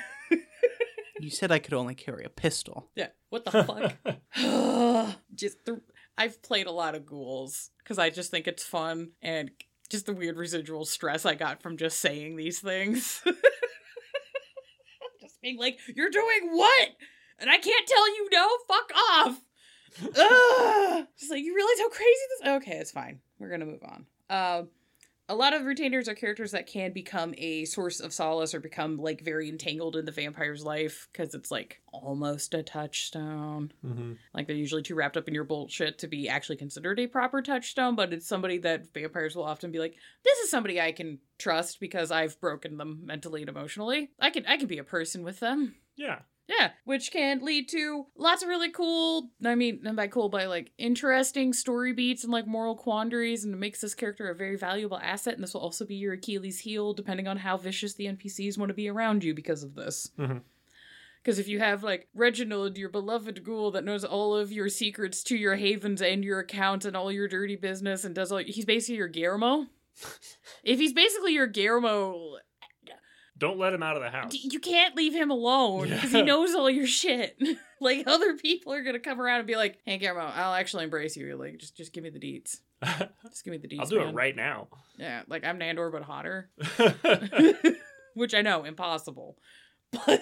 Speaker 2: You said I could only carry a pistol.
Speaker 1: yeah. What the fuck? just the, I've played a lot of ghouls because I just think it's fun and just the weird residual stress I got from just saying these things. just being like, "You're doing what?" And I can't tell you no. Fuck off. Ugh. Just like you realize how crazy this. Okay, it's fine. We're gonna move on. Um. a lot of retainers are characters that can become a source of solace or become like very entangled in the vampire's life because it's like almost a touchstone.
Speaker 3: hmm
Speaker 1: Like they're usually too wrapped up in your bullshit to be actually considered a proper touchstone, but it's somebody that vampires will often be like, this is somebody I can trust because I've broken them mentally and emotionally. I can I can be a person with them.
Speaker 3: Yeah.
Speaker 1: Yeah, which can lead to lots of really cool, I mean, and by cool, by like interesting story beats and like moral quandaries, and it makes this character a very valuable asset. And this will also be your Achilles heel, depending on how vicious the NPCs want to be around you because of this.
Speaker 3: Mhm.
Speaker 1: Because if you have like Reginald, your beloved ghoul that knows all of your secrets to your havens and your accounts and all your dirty business and does all, he's basically your Guillermo. if he's basically your Guillermo,
Speaker 3: Don't let him out of the house.
Speaker 1: You can't leave him alone because he knows all your shit. like other people are gonna come around and be like, "Hey, Guillermo, I'll actually embrace you. Like, just just give me the deets. Just give me the deets."
Speaker 3: I'll do
Speaker 1: man."
Speaker 3: it right now.
Speaker 1: Yeah, like I'm Nandor but hotter, which I know impossible, but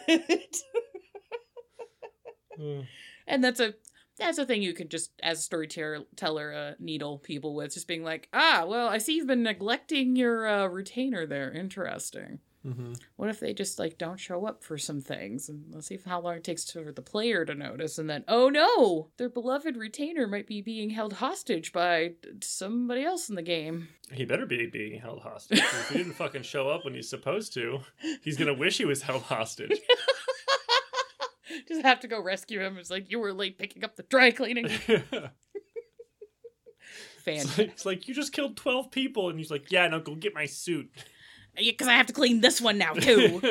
Speaker 1: and that's a that's a thing you could just as a storyteller uh, needle people with just being like, ah, well, I see you've been neglecting your uh, retainer there. Interesting.
Speaker 3: Hmm
Speaker 1: What if they just like don't show up for some things and let's see how long it takes for the player to notice and then oh no, their beloved retainer might be being held hostage by somebody else in the game.
Speaker 3: He better be being held hostage. If he didn't fucking show up when he's supposed to, he's gonna wish he was held hostage.
Speaker 1: just have to go rescue him. It's like you were late picking up the dry cleaning.
Speaker 3: it's,
Speaker 1: Fan.
Speaker 3: like, it's like you just killed twelve people, and he's like, "Yeah, no, go get my suit."
Speaker 1: Because I have to clean this one now too.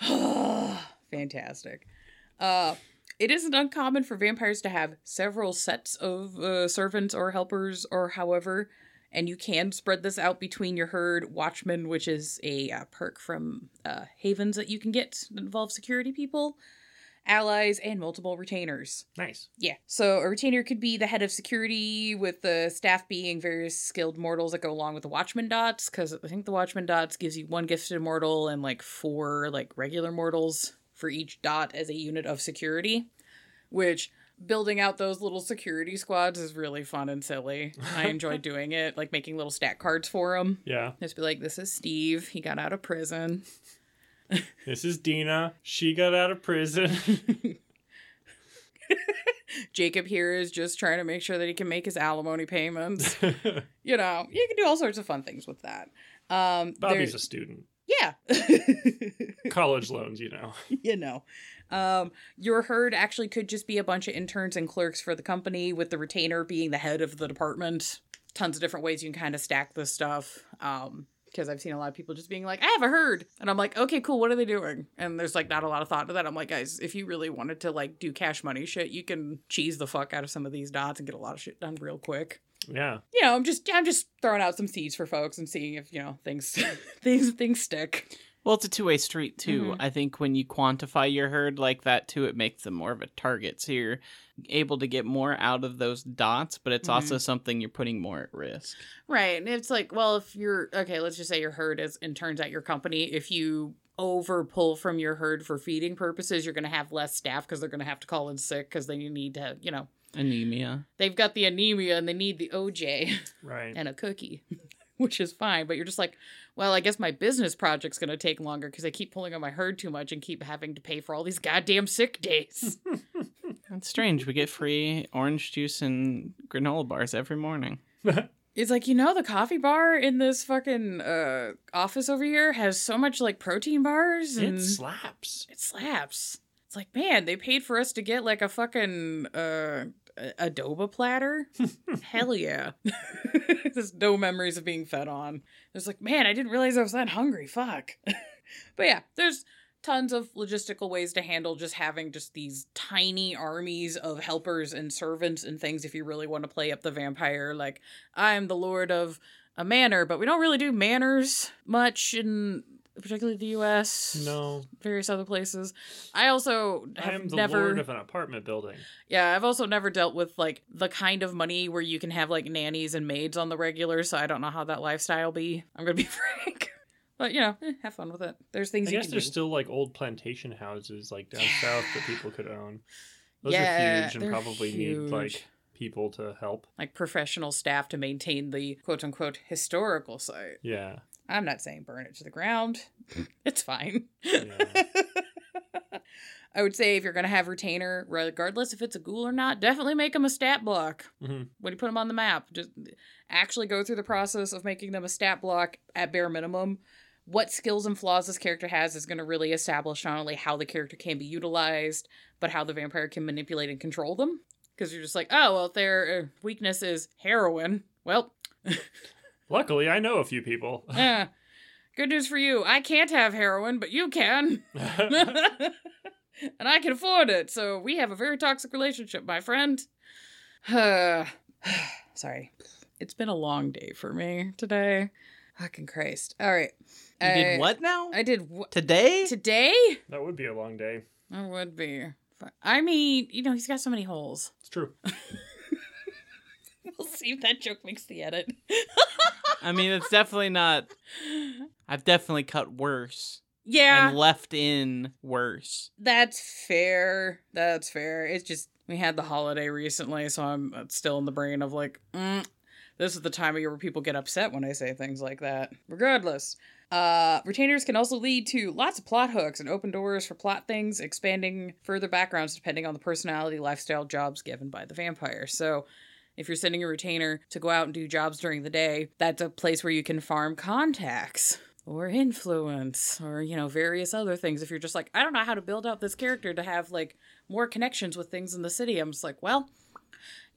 Speaker 1: Fantastic. Uh, it isn't uncommon for vampires to have several sets of uh, servants or helpers or however, and you can spread this out between your herd. Watchmen, which is a uh, perk from uh, havens that you can get that involve security people, allies, and multiple retainers.
Speaker 3: nice.
Speaker 1: Yeah. So a retainer could be the head of security, with the staff being various skilled mortals that go along with the Watchman dots. Because I think the Watchman dots gives you one gifted mortal and like four like regular mortals for each dot as a unit of security. Which building out those little security squads is really fun and silly. I enjoy doing it, like making little stat cards for them.
Speaker 3: Yeah.
Speaker 1: Just be like, this is Steve. He got out of prison.
Speaker 3: This is Dina. She got out of prison.
Speaker 1: Jacob here is just trying to make sure that he can make his alimony payments. you know, you can do all sorts of fun things with that. Um,
Speaker 3: Bobby's
Speaker 1: there-
Speaker 3: a student.
Speaker 1: yeah,
Speaker 3: College loans, you know.
Speaker 1: you know, um, your herd actually could just be a bunch of interns and clerks for the company, with the retainer being the head of the department. Tons of different ways you can kind of stack this stuff. Um, because I've seen a lot of people just being like, I have a herd. And I'm like, okay, cool. What are they doing? And there's like not a lot of thought to that. I'm like, guys, if you really wanted to like do cash money shit, you can cheese the fuck out of some of these dots and get a lot of shit done real quick.
Speaker 3: Yeah.
Speaker 1: You know, I'm just I'm just throwing out some seeds for folks and seeing if, you know, things things things stick.
Speaker 2: Well, it's a two way street too.
Speaker 1: Mhm.
Speaker 2: I think when you quantify your herd like that too, it makes them more of a target. So you're able to get more out of those dots, but it's
Speaker 1: Mhm.
Speaker 2: also something you're putting more at risk.
Speaker 1: Right. And it's like, well, if you're okay, let's just say your herd is and turns out your company, if you over pull from your herd for feeding purposes, you're going to have less staff because they're going to have to call in sick because they need to, you know,
Speaker 2: Anemia.
Speaker 1: they've got the anemia and they need the OJ
Speaker 3: Right.
Speaker 1: and a cookie, which is fine. But you're just like, well, I guess my business project's going to take longer because I keep pulling on my herd too much and keep having to pay for all these goddamn sick days.
Speaker 2: That's strange. We get free orange juice and granola bars every morning.
Speaker 1: It's like, you know, the coffee bar in this fucking uh, office over here has so much like protein bars and
Speaker 3: it slaps.
Speaker 1: it slaps. It's like, man, they paid for us to get like a fucking uh a- adoba platter. Hell yeah. There's no memories of being fed on. It's like, man, I didn't realize I was that hungry. Fuck. but yeah, there's tons of logistical ways to handle just having just these tiny armies of helpers and servants and things if you really want to play up the vampire like I'm the lord of a manor, but we don't really do manors much in particularly the US
Speaker 3: No.
Speaker 1: various other places. I also
Speaker 3: I
Speaker 1: have
Speaker 3: am the
Speaker 1: never
Speaker 3: lord of an apartment building.
Speaker 1: Yeah, I've also never dealt with like the kind of money where you can have like nannies and maids on the regular, so I don't know how that lifestyle be. I'm going to be frank. But you know, eh, have fun with it. There's things
Speaker 3: I guess there's
Speaker 1: do.
Speaker 3: still like old plantation houses like down
Speaker 1: Yeah.
Speaker 3: south that people could own. Those
Speaker 1: Yeah,
Speaker 3: are huge and probably
Speaker 1: huge.
Speaker 3: need like people to help.
Speaker 1: like professional staff to maintain the quote unquote historical site.
Speaker 3: Yeah.
Speaker 1: I'm not saying burn it to the ground. It's fine.
Speaker 3: Yeah.
Speaker 1: I would say if you're going to have retainer, regardless if it's a ghoul or not, definitely make them a stat block.
Speaker 3: Mhm.
Speaker 1: When you put them on the map, just actually go through the process of making them a stat block at bare minimum. What skills and flaws this character has is going to really establish not only how the character can be utilized, but how the vampire can manipulate and control them. Because you're just like, oh, well, their uh, weakness is heroin, well,
Speaker 3: Luckily, I know a few people.
Speaker 1: eh, good news for you. I can't have heroin, but you can. and I can afford it. So we have a very toxic relationship, my friend. Sorry. It's been a long day for me today. Fucking Christ. All right.
Speaker 2: You
Speaker 1: I-
Speaker 2: did what now?
Speaker 1: I did what?
Speaker 2: Today?
Speaker 1: Today?
Speaker 3: that would be a long day.
Speaker 1: That would be. I mean, you know, he's got so many holes.
Speaker 3: It's true.
Speaker 1: We'll see if that joke makes the edit.
Speaker 2: I mean, it's definitely not. I've definitely cut worse
Speaker 1: Yeah.
Speaker 2: and left in worse.
Speaker 1: That's fair. That's fair. It's just we had the holiday recently, so I'm still in the brain of like, mm, this is the time of year where people get upset when I say things like that. Regardless, uh, retainers can also lead to lots of plot hooks and open doors for plot things, expanding further backgrounds depending on the personality, lifestyle, jobs given by the vampire. So. If you're sending a retainer to go out and do jobs during the day, that's a place where you can farm contacts or influence or you know various other things. If you're just like i don't know how to build out this character to have like more connections with things in the city i'm just like well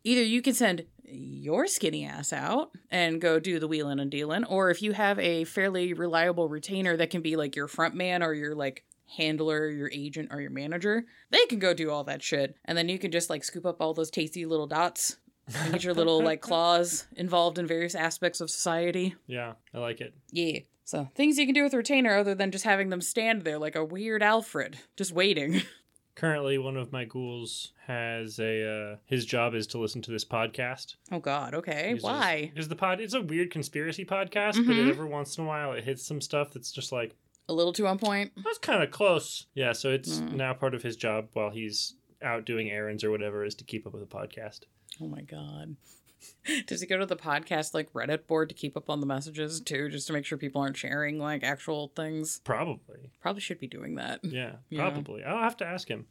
Speaker 1: either you can send your skinny ass out and go do the wheeling and dealing or if you have a fairly reliable retainer that can be like your front man or your like handler your agent or your manager they can go do all that shit. And then you can just like scoop up all those tasty little dots and get your little like claws involved in various aspects of society
Speaker 3: Yeah, I like it.
Speaker 1: yeah. So things you can do with a retainer other than just having them stand there like a weird Alfred, just waiting.
Speaker 3: Currently, one of my ghouls has a. Uh, his job is to listen to this podcast.
Speaker 1: Oh God. Okay.
Speaker 3: He's
Speaker 1: Why?
Speaker 3: Is the pod? It's a weird conspiracy podcast, but
Speaker 1: Mhm.
Speaker 3: every once in a while it hits some stuff that's just like
Speaker 1: A little too on point.
Speaker 3: that's kind of close. Yeah, so it's
Speaker 1: Mm.
Speaker 3: now part of his job while he's out doing errands or whatever is to keep up with the podcast.
Speaker 1: Oh my God. Does he go to the podcast like Reddit board to keep up on the messages too, just to make sure people aren't sharing like actual things?
Speaker 3: Probably.
Speaker 1: Probably should be doing that.
Speaker 3: Yeah,
Speaker 1: Yeah.
Speaker 3: probably. I'll have to ask him.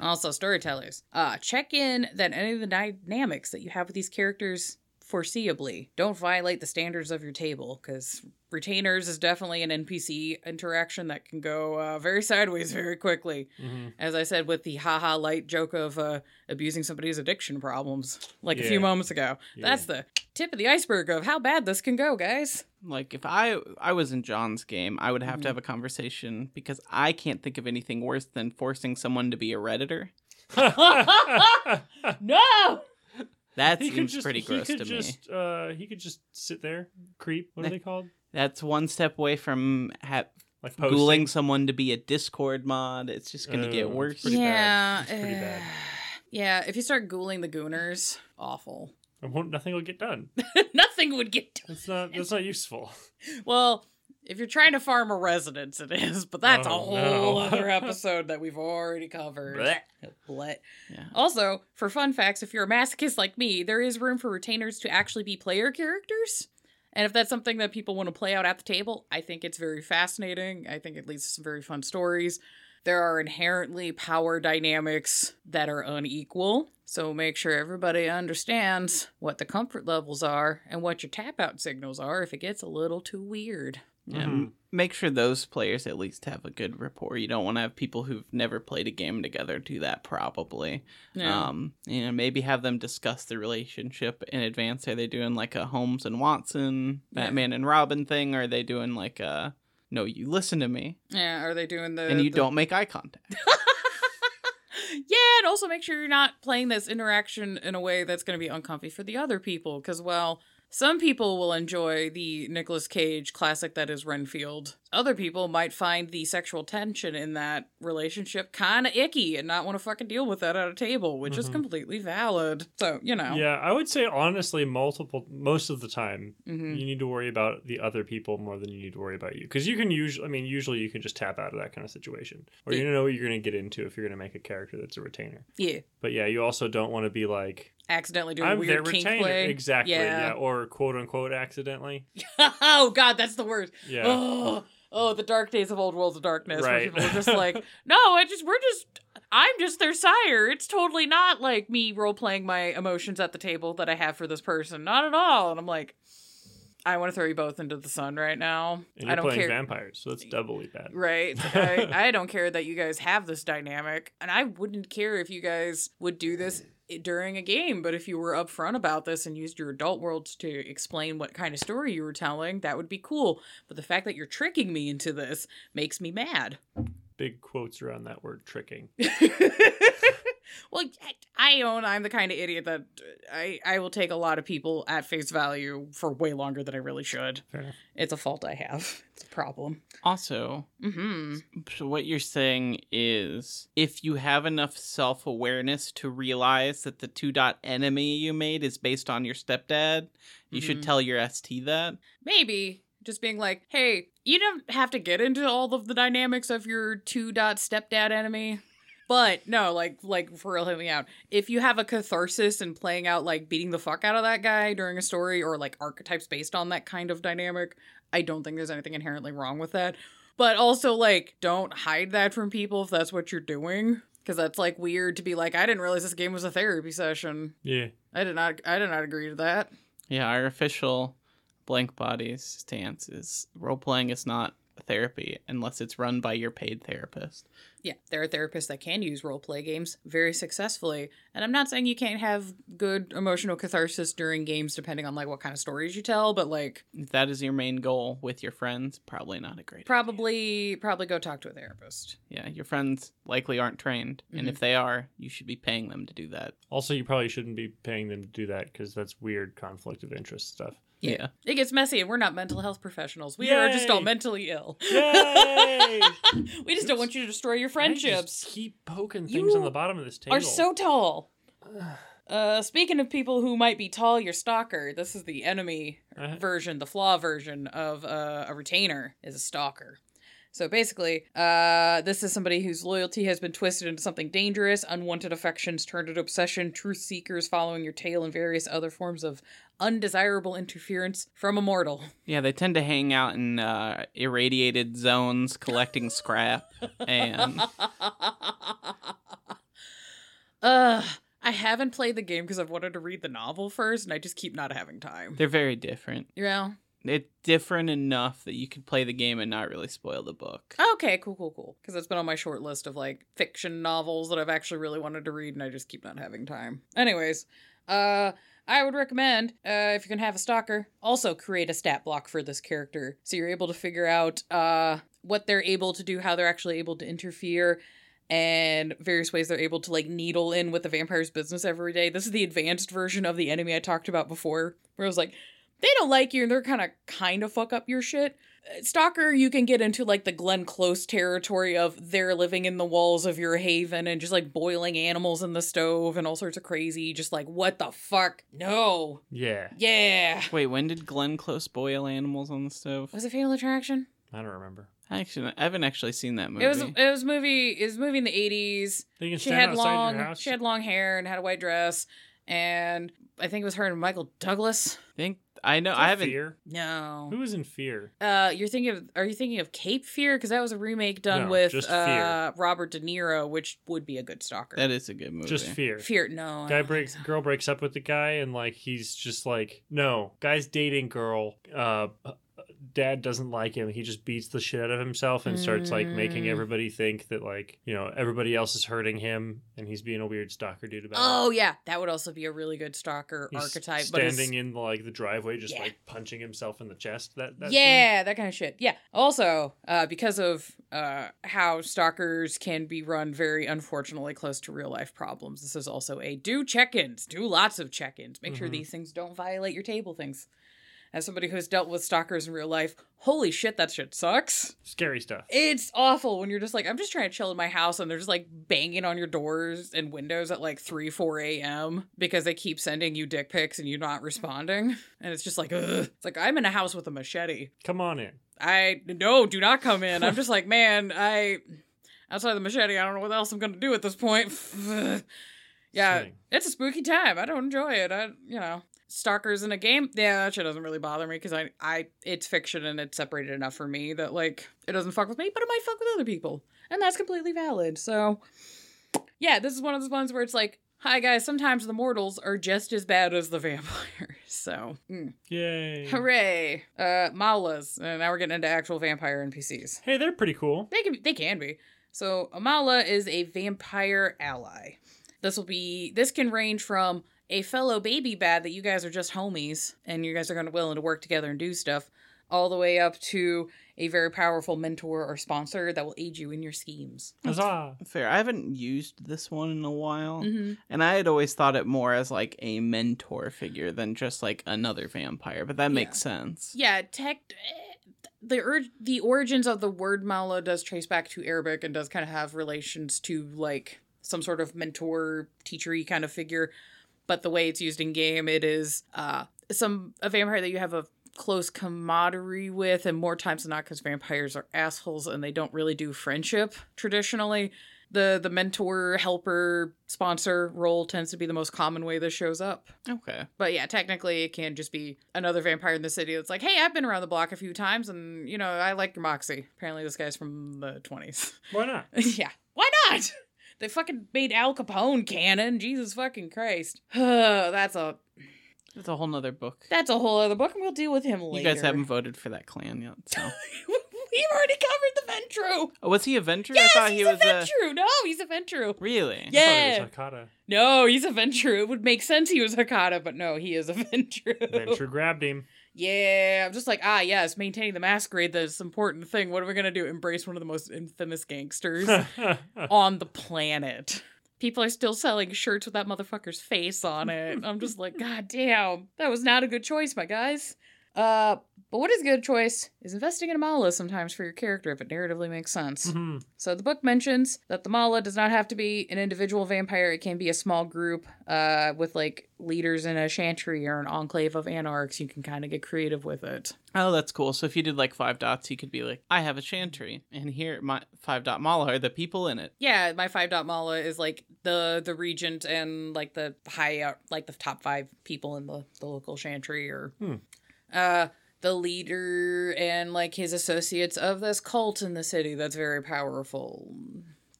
Speaker 1: Also, storytellers, uh, check in that any of the dynamics that you have with these characters foreseeably. Don't violate the standards of your table because retainers is definitely an NPC interaction that can go uh, very sideways very quickly.
Speaker 3: Mhm.
Speaker 1: As I said with the haha light joke of uh, abusing somebody's addiction problems like a few moments ago.
Speaker 3: Yeah.
Speaker 1: That's the tip of the iceberg of how bad this can go, guys.
Speaker 2: Like if I I was in John's game, I would have
Speaker 1: Mhm.
Speaker 2: to have a conversation because I can't think of anything worse than forcing someone to be a redditor.
Speaker 1: No!
Speaker 2: That
Speaker 3: he
Speaker 2: seems
Speaker 3: just,
Speaker 2: pretty
Speaker 3: he
Speaker 2: gross
Speaker 3: could
Speaker 2: to me.
Speaker 3: just, Uh, he could just sit there, creep. What are they called?
Speaker 2: That's one step away from ha-
Speaker 3: Like posting.
Speaker 2: ghouling someone to be a Discord mod. It's just gonna
Speaker 3: Oh,
Speaker 2: get worse.
Speaker 3: pretty
Speaker 1: yeah.
Speaker 3: bad. It's pretty bad.
Speaker 1: uh, Yeah, if you start ghouling the gooners, awful.
Speaker 3: I won't, nothing will get done.
Speaker 1: Nothing would get done.
Speaker 3: That's not. That's not useful.
Speaker 1: Well, if you're trying to farm a residence, it is, but that's a
Speaker 3: Oh,
Speaker 1: whole
Speaker 3: no.
Speaker 1: other episode that we've already covered.
Speaker 3: Blech.
Speaker 1: Blech. Also, for fun facts, if you're a masochist like me, there is room for retainers to actually be player characters. And if that's something that people want to play out at the table, I think it's very fascinating. I think it leads to some very fun stories. There are inherently power dynamics that are unequal. So make sure everybody understands what the comfort levels are and what your tap out signals are if it gets a little too weird.
Speaker 2: Yeah,
Speaker 3: Mhm.
Speaker 2: make sure those players at least have a good rapport. You don't want to have people who've never played a game together do that. Probably,
Speaker 1: Yeah.
Speaker 2: um, you know, maybe have them discuss the relationship in advance. Are they doing like a Holmes and Watson,
Speaker 1: Yeah.
Speaker 2: Batman and Robin thing? Or are they doing like a no, you listen to me
Speaker 1: yeah, are they doing the
Speaker 2: and you
Speaker 1: the-
Speaker 2: don't make eye contact?
Speaker 1: yeah, and also make sure you're not playing this interaction in a way that's going to be uncomfy for the other people. Because, well, some people will enjoy the Nicolas Cage classic that is Renfield. Other people might find the sexual tension in that relationship kind of icky and not want to fucking deal with that at a table, which is
Speaker 3: Mhm.
Speaker 1: completely valid. So, you know.
Speaker 3: Yeah, I would say honestly, multiple most of the time,
Speaker 1: Mhm.
Speaker 3: you need to worry about the other people more than you need to worry about you. Because you can usually, I mean, usually you can just tap out of that kind of situation, or you
Speaker 1: Yeah.
Speaker 3: don't know what you're going to get into if you're going to make a character that's a retainer.
Speaker 1: Yeah.
Speaker 3: But yeah, you also don't want to be like,
Speaker 1: Accidentally doing
Speaker 3: I'm their
Speaker 1: weird kink
Speaker 3: retainer,
Speaker 1: play.
Speaker 3: exactly, yeah.
Speaker 1: Yeah.
Speaker 3: or quote unquote accidentally,
Speaker 1: oh, God, that's the worst.
Speaker 3: yeah.
Speaker 1: Oh, oh, the dark days of old worlds of darkness. Where
Speaker 3: Right.
Speaker 1: people are just like, no, I just we're just I'm just their sire. It's totally not like me role playing my emotions at the table that I have for this person. Not at all. And I'm like, I want to throw you both into the sun right now.
Speaker 3: And
Speaker 1: I don't
Speaker 3: playing
Speaker 1: care.
Speaker 3: vampires, so that's doubly bad.
Speaker 1: Right. I, I don't care that you guys have this dynamic. And I wouldn't care if you guys would do this during a game. But if you were upfront about this and used your adult worlds to explain what kind of story you were telling, that would be cool. But the fact that you're tricking me into this makes me mad.
Speaker 3: Big quotes around that word tricking.
Speaker 1: well, I own I'm the kind of idiot that uh, I, I will take a lot of people at face value for way longer than I really should. It's a fault I have. It's a problem.
Speaker 2: Also,
Speaker 1: Mm-hmm.
Speaker 2: so what you're saying is if you have enough self awareness to realize that the two dot enemy you made is based on your stepdad, you should
Speaker 1: Mhm.
Speaker 2: tell your ST that.
Speaker 1: maybe just being like, hey, you don't have to get into all of the dynamics of your two dot stepdad enemy. But no, like like for real, hit me out. If you have a catharsis and playing out like beating the fuck out of that guy during a story or like archetypes based on that kind of dynamic, I don't think there's anything inherently wrong with that. But also like don't hide that from people if that's what you're doing. Cause that's like weird to be like, I didn't realize this game was a therapy session.
Speaker 3: Yeah.
Speaker 1: I did not I did not agree to that.
Speaker 2: Yeah, our official blank bodies stance is role playing is not therapy unless it's run by your paid therapist.
Speaker 1: Yeah, there are therapists that can use role play games very successfully. And I'm not saying you can't have good emotional catharsis during games depending on like what kind of stories you tell, but like
Speaker 2: If that is your main goal with your friends, probably not a great idea.
Speaker 1: probably probably go talk to a therapist.
Speaker 2: Yeah, your friends likely aren't trained, and
Speaker 1: Mhm.
Speaker 2: if they are, you should be paying them to do that.
Speaker 3: Also, you probably shouldn't be paying them to do that because that's weird conflict of interest stuff.
Speaker 2: Yeah.
Speaker 1: It gets messy and we're not mental health professionals. We are just all mentally ill.
Speaker 3: Yay!
Speaker 1: we just don't want you to destroy your friendships.
Speaker 3: keep poking
Speaker 1: You
Speaker 3: things on the bottom of this table.
Speaker 1: Are so tall. Uh, speaking of people who might be tall, your stalker. This is the enemy
Speaker 3: Uh-huh.
Speaker 1: version, the flaw version of uh, a retainer is a stalker. So basically, uh, this is somebody whose loyalty has been twisted into something dangerous, unwanted affections turned into obsession, truth seekers following your tail, and various other forms of undesirable interference from a mortal.
Speaker 2: Yeah, they tend to hang out in uh, irradiated zones collecting scrap. And
Speaker 1: uh, I haven't played the game because I've wanted to read the novel first, and I just keep not having time.
Speaker 2: They're very different.
Speaker 1: Know?
Speaker 2: It's different enough that you could play the game and not really spoil the book.
Speaker 1: Okay, cool, cool, cool. Because it's been on my short list of like fiction novels that I've actually really wanted to read, and I just keep not having time. Anyways, uh, I would recommend uh, if you can have a stalker, also create a stat block for this character, so you're able to figure out uh what they're able to do, how they're actually able to interfere. And various ways they're able to like needle in with the vampire's business every day. This is the advanced version of the enemy I talked about before, where I was like, they don't like you and they're kind of kind of fuck up your shit. Stalker, you can get into like the Glenn Close territory of they're living in the walls of your haven and just like boiling animals in the stove and all sorts of crazy, just like what the fuck? No.
Speaker 3: Yeah.
Speaker 1: Yeah.
Speaker 2: Wait, when did Glenn Close boil animals on the stove?
Speaker 1: Was it Fatal Attraction?
Speaker 3: I don't remember.
Speaker 2: Actually, I haven't actually seen that movie.
Speaker 1: It was it was movie it was a movie in the eighties. She had long she had long hair and had a white dress and I think it was her and Michael Douglas.
Speaker 2: I think I know. I haven't.
Speaker 3: Fear?
Speaker 1: No.
Speaker 3: Who was in Fear?
Speaker 1: Uh, you're thinking of? Are you thinking of Cape Fear? Because that was a remake done
Speaker 3: No,
Speaker 1: with uh Robert De Niro, which would be a good stalker.
Speaker 2: That is a good movie.
Speaker 3: Just Fear.
Speaker 1: Fear, no.
Speaker 3: Guy breaks,
Speaker 1: so.
Speaker 3: girl breaks up with the guy, and like he's just like, no, guy's dating girl. Uh, dad doesn't like him. He just beats the shit out of himself and starts like making
Speaker 1: Mm.
Speaker 3: everybody think that like you know everybody else is hurting him, and he's being a weird stalker dude about it.
Speaker 1: Oh yeah, that would also be a really good stalker
Speaker 3: He's
Speaker 1: archetype.
Speaker 3: standing in like the driveway, just
Speaker 1: Yeah.
Speaker 3: like punching himself in the chest. That, that
Speaker 1: yeah, that kind of shit. Yeah. Also, uh, because of uh, how stalkers can be run very unfortunately close to real life problems, this is also a do check ins, do lots of check ins. Make sure
Speaker 3: Mhm.
Speaker 1: these things don't violate your table things. As somebody who's dealt with stalkers in real life, holy shit, that shit sucks.
Speaker 3: scary stuff.
Speaker 1: It's awful when you're just like, I'm just trying to chill in my house and they're just like banging on your doors and windows at like 3, 4 a.m. because they keep sending you dick pics and you're not responding. And it's just like, ugh. It's like, I'm in a house with a machete.
Speaker 3: Come on in.
Speaker 1: I, no, do not come in. I'm just like, man, I, outside the machete, I don't know what else I'm going to do at this point. yeah,
Speaker 3: Swing.
Speaker 1: it's a spooky time. I don't enjoy it. I, you know. Stalkers in a game, yeah, that shit doesn't really bother me because I, I, it's fiction and it's separated enough for me that like it doesn't fuck with me, but it might fuck with other people, and that's completely valid. So, yeah, this is one of those ones where it's like, hi guys, sometimes the mortals are just as bad as the vampires. So, mm.
Speaker 3: Yay.
Speaker 1: hooray! Uh, Mawlas, and now we're getting into actual vampire NPCs.
Speaker 3: Hey, they're pretty cool.
Speaker 1: They can they can be. So Amala is a vampire ally. This will be this can range from a fellow baby bad that you guys are just homies and you guys are going to willing to work together and do stuff, all the way up to a very powerful mentor or sponsor that will aid you in your schemes.
Speaker 3: Huzzah.
Speaker 2: Fair. I haven't used this one in a while,
Speaker 1: Mm-hmm.
Speaker 2: and I had always thought it more as like a mentor figure than just like another vampire. But that makes sense.
Speaker 1: Yeah, tech. The ur- the origins of the word Mawla does trace back to Arabic and does kind of have relations to like some sort of mentor, teachery kind of figure. But the way it's used in game, it is uh some a vampire that you have a close camaraderie with, and more times than not, because vampires are assholes and they don't really do friendship traditionally. The the mentor, helper, sponsor role tends to be the most common way this shows up.
Speaker 2: Okay.
Speaker 1: But yeah, technically it can just be another vampire in the city that's like, hey, I've been around the block a few times and, you know, I like your moxie. Apparently this guy's from the 20s.
Speaker 3: Why not?
Speaker 1: yeah. Why not? They fucking made Al Capone canon. Jesus fucking Christ. that's a
Speaker 2: That's a whole nother book.
Speaker 1: that's a whole other book and we'll deal with him later.
Speaker 2: You guys haven't voted for that clan yet. So.
Speaker 1: We've already covered the Ventrue.
Speaker 2: oh, was he a Ventrue?
Speaker 1: Yes,
Speaker 2: I thought
Speaker 1: he's
Speaker 2: he was
Speaker 1: a Ventrue. No, he's a Ventrue.
Speaker 2: Really?
Speaker 1: Yeah.
Speaker 3: I thought was Hecata.
Speaker 1: No, he's a Ventrue. It would make sense he was Hecata, but no, he is a Ventrue.
Speaker 3: Ventrue grabbed him.
Speaker 1: Yeah, I'm just like, ah, yes, maintaining the masquerade, that's an important thing. What are we gonna do? Embrace one of the most infamous gangsters on the planet. People are still selling shirts with that motherfucker's face on it. I'm just like, god damn, that was not a good choice, my guys. Uh, but what is a good choice is investing in a mawla sometimes for your character if it narratively makes sense.
Speaker 3: Mhm.
Speaker 1: So the book mentions that the mawla does not have to be an individual vampire. It can be a small group uh, with like leaders in a chantry or an enclave of anarchs. You can kind of get creative with it.
Speaker 2: Oh, that's cool. So if you did like five dots, you could be like, I have a chantry, and here my five dot mawla are the people in it.
Speaker 1: Yeah, my five dot mawla is like the the regent and like the high uh, like the top five people in the the local chantry or
Speaker 3: Hmm.
Speaker 1: Uh the leader and like his associates of this cult in the city that's very powerful.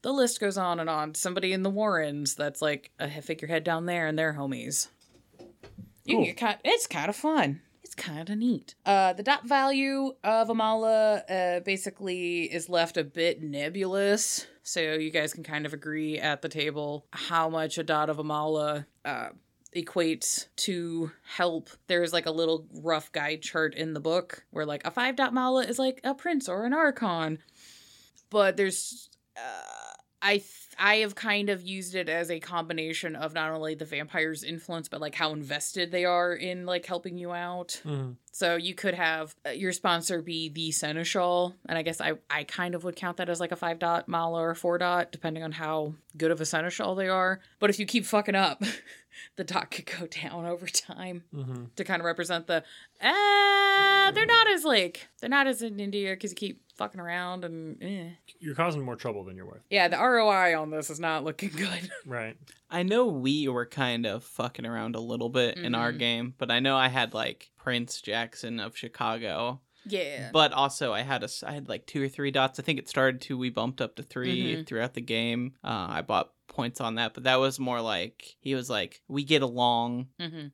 Speaker 1: the list goes on and on. Somebody in the Warrens that's like a figurehead down there and their homies. You
Speaker 3: Cool.
Speaker 1: can get kind, it's kind of fun. It's kind of neat. Uh, the dot value of Amala uh, basically is left a bit nebulous, so you guys can kind of agree at the table how much a dot of Amala uh, equates to help. There's like a little rough guide chart in the book where like a five dot mawla is like a prince or an archon, but there's uh, I th- I have kind of used it as a combination of not only the vampire's influence but like how invested they are in like helping you out.
Speaker 3: Mhm.
Speaker 1: So you could have uh, your sponsor be the seneschal, and I guess I I kind of would count that as like a five dot mawla or a four dot, depending on how good of a seneschal they are. But if you keep fucking up, the dot could go down over time
Speaker 3: Mhm.
Speaker 1: to kind of represent the uh they're not as like they're not as in India because you keep fucking around and eh.
Speaker 3: You're causing more trouble than you're worth.
Speaker 1: yeah the ROI on this is not looking good.
Speaker 3: Right.
Speaker 2: I know we were kind of fucking around a little bit in our
Speaker 1: Mhm.
Speaker 2: game, but I know I had like Prince Jackson of Chicago.
Speaker 1: yeah.
Speaker 2: But also, I had a, s- I had like two or three dots. I think it started two. We bumped up to 3
Speaker 1: Mhm.
Speaker 2: throughout the game. Uh, I bought points on that, but that was more like he was like we get along
Speaker 1: hmm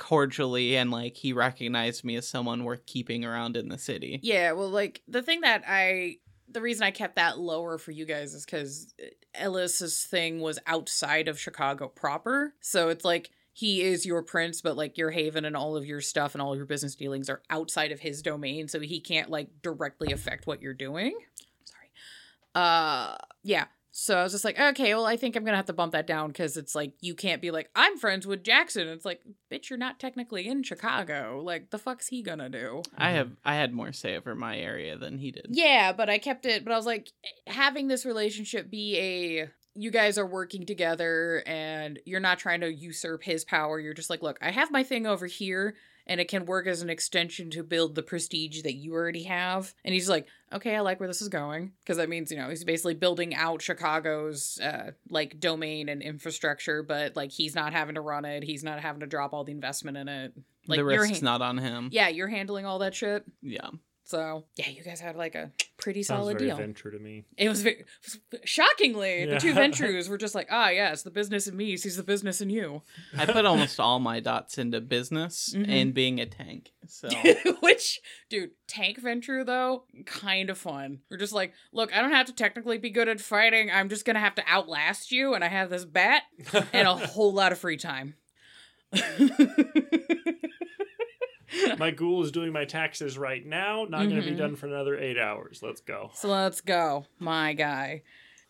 Speaker 2: cordially, and like he recognized me as someone worth keeping around in the city.
Speaker 1: Yeah, well, like the thing that I, the reason I kept that lower for you guys is because Ellis's thing was outside of Chicago proper. So it's like he is your prince, but like your haven and all of your stuff and all your business dealings are outside of his domain. So he can't like directly affect what you're doing. Sorry. Uh, yeah. So I was just like, okay, well, I think I'm gonna have to bump that down because it's like you can't be like, I'm friends with Jackson. It's like, bitch, you're not technically in Chicago. Like, the fuck's he gonna do?
Speaker 2: I mm-hmm. have I had more say over my area than he did.
Speaker 1: Yeah, but I kept it. But I was like, eh, having this relationship be a you guys are working together and you're not trying to usurp his power. You're just like, look, I have my thing over here and it can work as an extension to build the prestige that you already have. And he's like, okay, I like where this is going. Because that means, you know, he's basically building out Chicago's uh, like domain and infrastructure, but like he's not having to run it. He's not having to drop all the investment in it. Like
Speaker 2: the risk's
Speaker 1: han-
Speaker 2: not on him.
Speaker 1: Yeah, you're handling all that shit.
Speaker 2: Yeah.
Speaker 1: So yeah, you guys had like a pretty
Speaker 3: Sounds
Speaker 1: solid
Speaker 3: very
Speaker 1: deal.
Speaker 3: venture to me.
Speaker 1: It was very shockingly the two
Speaker 3: Yeah.
Speaker 1: Ventrues were just like, ah, yes, the business in me sees the business in you,
Speaker 2: I put almost all my dots into business
Speaker 1: Mhm.
Speaker 2: and being a tank. So
Speaker 1: which, dude, tank Ventrue though, kind of fun. We're just like, look, I don't have to technically be good at fighting. I'm just gonna have to outlast you, and I have this bat and a whole lot of free time.
Speaker 3: my ghoul is doing my taxes right now. Not going to be
Speaker 1: mm-hmm.
Speaker 3: done for another eight hours. Let's go.
Speaker 1: so let's go, my guy.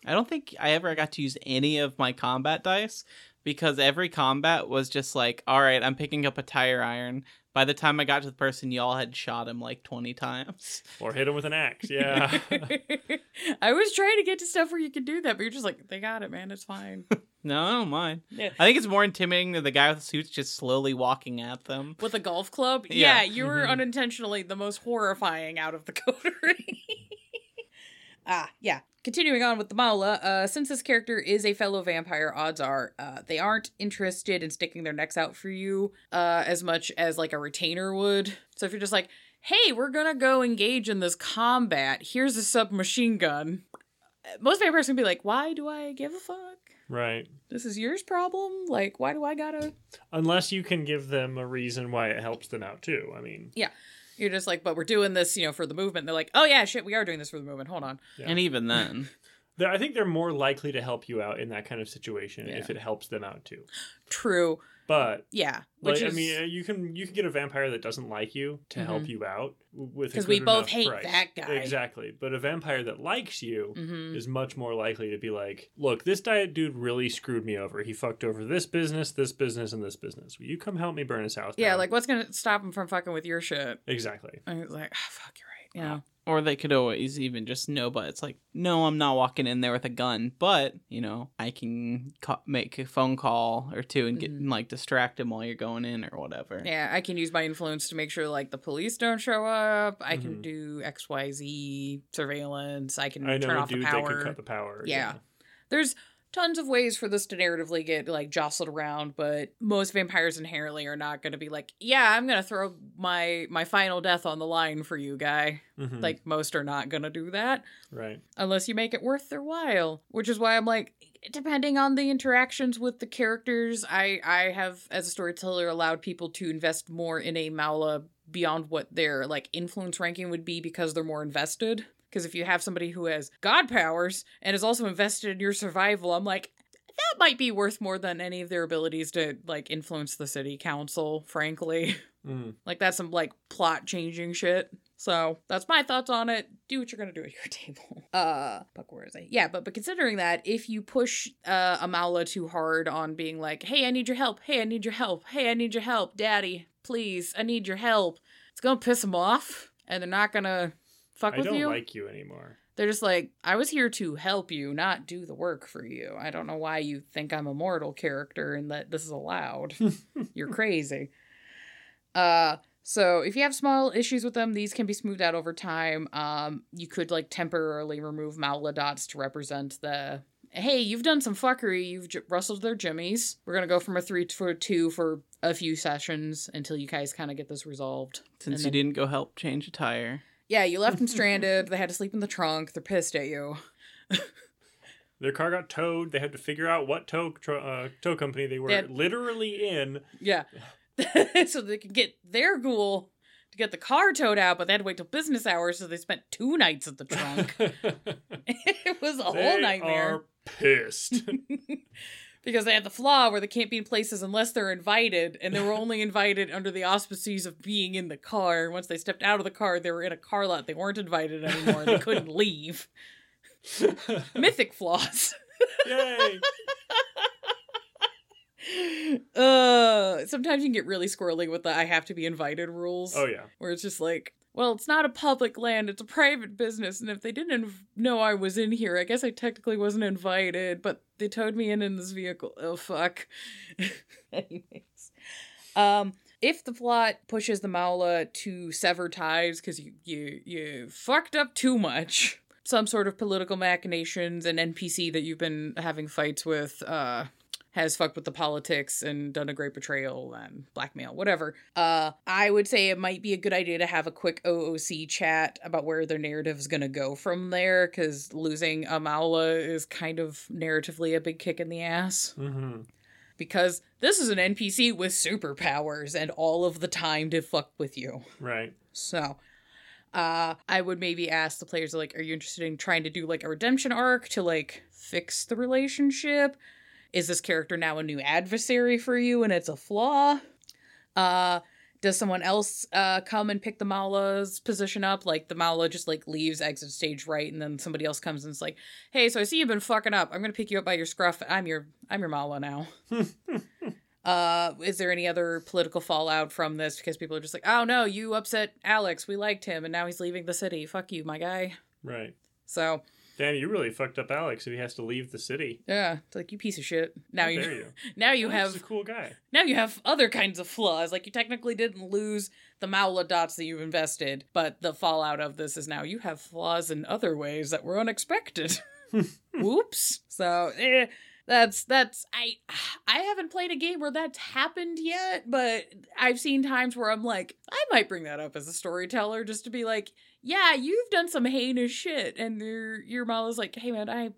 Speaker 2: I don't think I ever got to use any of my combat dice because every combat was just like, all right, I'm picking up a tire iron. By the time I got to the person, y'all had shot him like 20 times.
Speaker 3: Or hit him with an axe. Yeah.
Speaker 1: I was trying to get to stuff where you could do that, but you're just like, they got it, man. It's fine.
Speaker 2: No, I don't mind.
Speaker 1: Yeah.
Speaker 2: I think it's more intimidating than the guy with the suits just slowly walking at them.
Speaker 1: With a golf club?
Speaker 2: Yeah.
Speaker 1: Yeah, you were
Speaker 3: Mhm.
Speaker 1: unintentionally the most horrifying out of the coterie. ah, yeah. Continuing on with the Mawla, uh, since this character is a fellow vampire, odds are uh, they aren't interested in sticking their necks out for you uh, as much as like a retainer would. So if you're just like, hey, we're gonna go engage in this combat, here's a submachine gun. uh, Most vampires can be like, why do I give a fuck?
Speaker 3: right.
Speaker 1: This is yours problem? Like, why do I gotta
Speaker 3: Unless you can give them a reason why it helps them out too. I mean,
Speaker 1: You're just like, but we're doing this, you know, for the movement. they're like, oh yeah, shit, we are doing this for the movement. Hold on.
Speaker 3: Yeah.
Speaker 2: And even then,
Speaker 3: I think they're more likely to help you out in that kind of situation
Speaker 1: Yeah.
Speaker 3: if it helps them out too.
Speaker 1: True.
Speaker 3: But
Speaker 1: Yeah.
Speaker 3: like,
Speaker 1: Which
Speaker 3: I mean, uh, you can you can get a vampire that doesn't like you to help you out with a
Speaker 1: 'Cause we both hate
Speaker 3: price.
Speaker 1: that guy.
Speaker 3: Exactly, but a vampire that likes you
Speaker 1: hmm
Speaker 3: is much more likely to be like, look, this diet dude really screwed me over. He fucked over this business, this business, and this business. Will you come help me burn his house?
Speaker 1: yeah,
Speaker 3: down?"
Speaker 1: like what's gonna stop him from fucking with your shit?
Speaker 3: exactly.
Speaker 1: And he's like, oh, fuck, you're right. You know.
Speaker 2: Or they could always even just know, but it's like, no, I'm not walking in there with a gun, but, you know, I can ca- make a phone call or two and get,
Speaker 1: Mhm.
Speaker 2: and, like, distract them while you're going in or whatever.
Speaker 1: Yeah, I can use my influence to make sure like the police don't show up. I can
Speaker 3: Mhm.
Speaker 1: do X, Y, Z surveillance. I can
Speaker 3: I know
Speaker 1: turn
Speaker 3: a
Speaker 1: off
Speaker 3: dude
Speaker 1: the
Speaker 3: that
Speaker 1: power.
Speaker 3: could cut the power.
Speaker 1: Yeah. There's tons of ways for this to narratively get like jostled around, but most vampires inherently are not going to be like, yeah, I'm going to throw my my final death on the line for you, guy.
Speaker 3: Mhm.
Speaker 1: Like most are not going to do that
Speaker 3: right.
Speaker 1: unless you make it worth their while, which is why I'm like depending on the interactions with the characters, I I have as a storyteller allowed people to invest more in a Mawla beyond what their like influence ranking would be because they're more invested. Because if you have somebody who has god powers and is also invested in your survival, I'm like, that might be worth more than any of their abilities to like influence the city council, frankly.
Speaker 3: Mm.
Speaker 1: like that's some like plot changing shit. So that's my thoughts on it. Do what you're gonna do at your table. Uh fuck where is I? Yeah, but but considering that if you push uh Amala too hard on being like, hey, I need your help, hey, I need your help, hey, I need your help, daddy, please, I need your help, it's gonna piss them off and they're not gonna fuck
Speaker 3: I
Speaker 1: with
Speaker 3: don't
Speaker 1: you.
Speaker 3: like you anymore.
Speaker 1: They're just like, I was here to help you, not do the work for you. I don't know why you think I'm a mortal character and that this is allowed. You're crazy. Uh so if you have small issues with them, these can be smoothed out over time. Um you could like temporarily remove Mawla dots to represent the hey, you've done some fuckery, you've j- rustled their jimmies. We're going to go from a 3 to a 2 for a few sessions until you guys kind of get this resolved.
Speaker 2: Since
Speaker 1: And
Speaker 2: you didn't go help change a tire.
Speaker 1: Yeah, you left them stranded. they had to sleep in the trunk. They're pissed at you.
Speaker 3: Their car got towed. They had to figure out what tow uh, tow company they were
Speaker 1: They had-
Speaker 3: literally in.
Speaker 1: Yeah. so they could get their ghoul to get the car towed out, but they had to wait till business hours, so they spent two nights at the trunk. it was a whole nightmare.
Speaker 3: They
Speaker 1: nightmare.
Speaker 3: Are pissed.
Speaker 1: Because they had the flaw where they can't be in places unless they're invited, and they were only invited under the auspices of being in the car. Once they stepped out of the car, they were in a car lot. They weren't invited anymore. They couldn't leave. Mythic flaws.
Speaker 3: Yay!
Speaker 1: uh sometimes you can get really squirrely with the I have to be invited rules.
Speaker 3: Oh yeah.
Speaker 1: where it's just like, well, it's not a public land, it's a private business, and if they didn't inv- know I was in here, I guess I technically wasn't invited, but they towed me in in this vehicle. Oh fuck. Anyways, um, if the plot pushes the Mawla to sever ties because you you you fucked up too much, some sort of political machinations, an NPC that you've been having fights with, uh, has fucked with the politics and done a great betrayal and blackmail, whatever. Uh, I would say it might be a good idea to have a quick OOC chat about where their narrative is going to go from there, because losing Amaula is kind of narratively a big kick in the ass.
Speaker 3: Mm-hmm.
Speaker 1: Because this is an NPC with superpowers and all of the time to fuck with you.
Speaker 3: Right.
Speaker 1: So, uh, I would maybe ask the players like, are you interested in trying to do like a redemption arc to like fix the relationship? Is this character now a new adversary for you and it's a flaw? Uh, does someone else uh come and pick the Mawla's position up? Like the Mawla just like leaves exit stage right, and then somebody else comes and is like, "Hey, so I see you've been fucking up. I'm gonna pick you up by your scruff. I'm your I'm your Mawla now." Uh, is there any other political fallout from this? Because people are just like, oh no, you upset Alex. We liked him, and now he's leaving the city. Fuck you, my guy.
Speaker 3: Right.
Speaker 1: So
Speaker 3: Damn, you really fucked up Alex if he has to leave the city.
Speaker 1: yeah, it's like you piece of shit. Now you,
Speaker 3: you?
Speaker 1: now you
Speaker 3: Alex is
Speaker 1: have
Speaker 3: a cool guy.
Speaker 1: now you have other kinds of flaws. Like you technically didn't lose the Mawla dots that you've invested, but the fallout of this is now you have flaws in other ways that were unexpected. Whoops. So eh, that's that's I I haven't played a game where that's happened yet, but I've seen times where I'm like, I might bring that up as a storyteller just to be like, yeah, you've done some heinous shit, and your your Mawla's like, hey man, I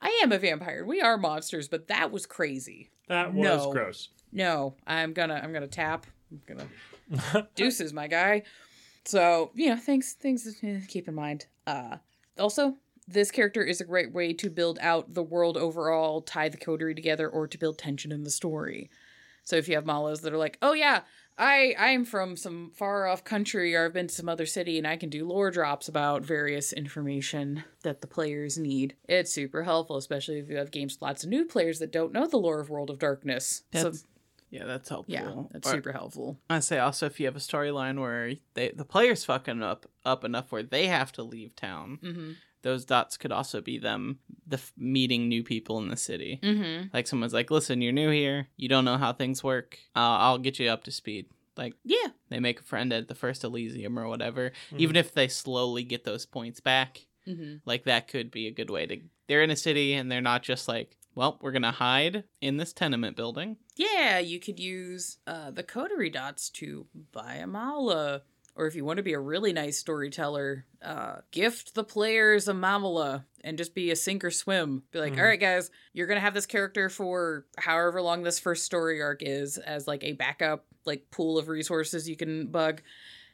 Speaker 1: I am a vampire. We are monsters, but that was crazy.
Speaker 3: That was
Speaker 1: No.
Speaker 3: gross.
Speaker 1: No, I'm gonna I'm gonna tap. I'm gonna deuces, my guy. So you know, things things to keep in mind. Uh, also, this character is a great way to build out the world overall, tie the coterie together, or to build tension in the story. So if you have mawlas that are like, oh yeah, I I'm from some far off country, or I've been to some other city, and I can do lore drops about various information that the players need. It's super helpful, especially if you have games with lots of new players that don't know the lore of World of Darkness. so
Speaker 2: yeah, that's helpful.
Speaker 1: yeah, that's
Speaker 2: Or-
Speaker 1: super helpful.
Speaker 2: I say also if you have a storyline where they the players fucking up up enough where they have to leave town,
Speaker 1: Mm-hmm.
Speaker 2: Those dots could also be them the f- meeting new people in the city.
Speaker 1: Mm-hmm.
Speaker 2: Like someone's like, "Listen, you're new here. You don't know how things work. Uh, I'll get you up to speed." Like
Speaker 1: Yeah.
Speaker 2: they make a friend at the first Elysium or whatever.
Speaker 3: Mhm.
Speaker 2: Even if they slowly get those points back,
Speaker 1: Mm-hmm.
Speaker 2: like that could be a good way to. They're in a city and they're not just like well, we're gonna hide in this tenement building.
Speaker 1: Yeah, you could use uh, the coterie dots to buy a Mawla. Or if you want to be a really nice storyteller, uh, gift the players a Mamala and just be a sink or swim. Be like,
Speaker 3: Mhm.
Speaker 1: "All right, guys, you're gonna have this character for however long this first story arc is as like a backup, like pool of resources you can bug.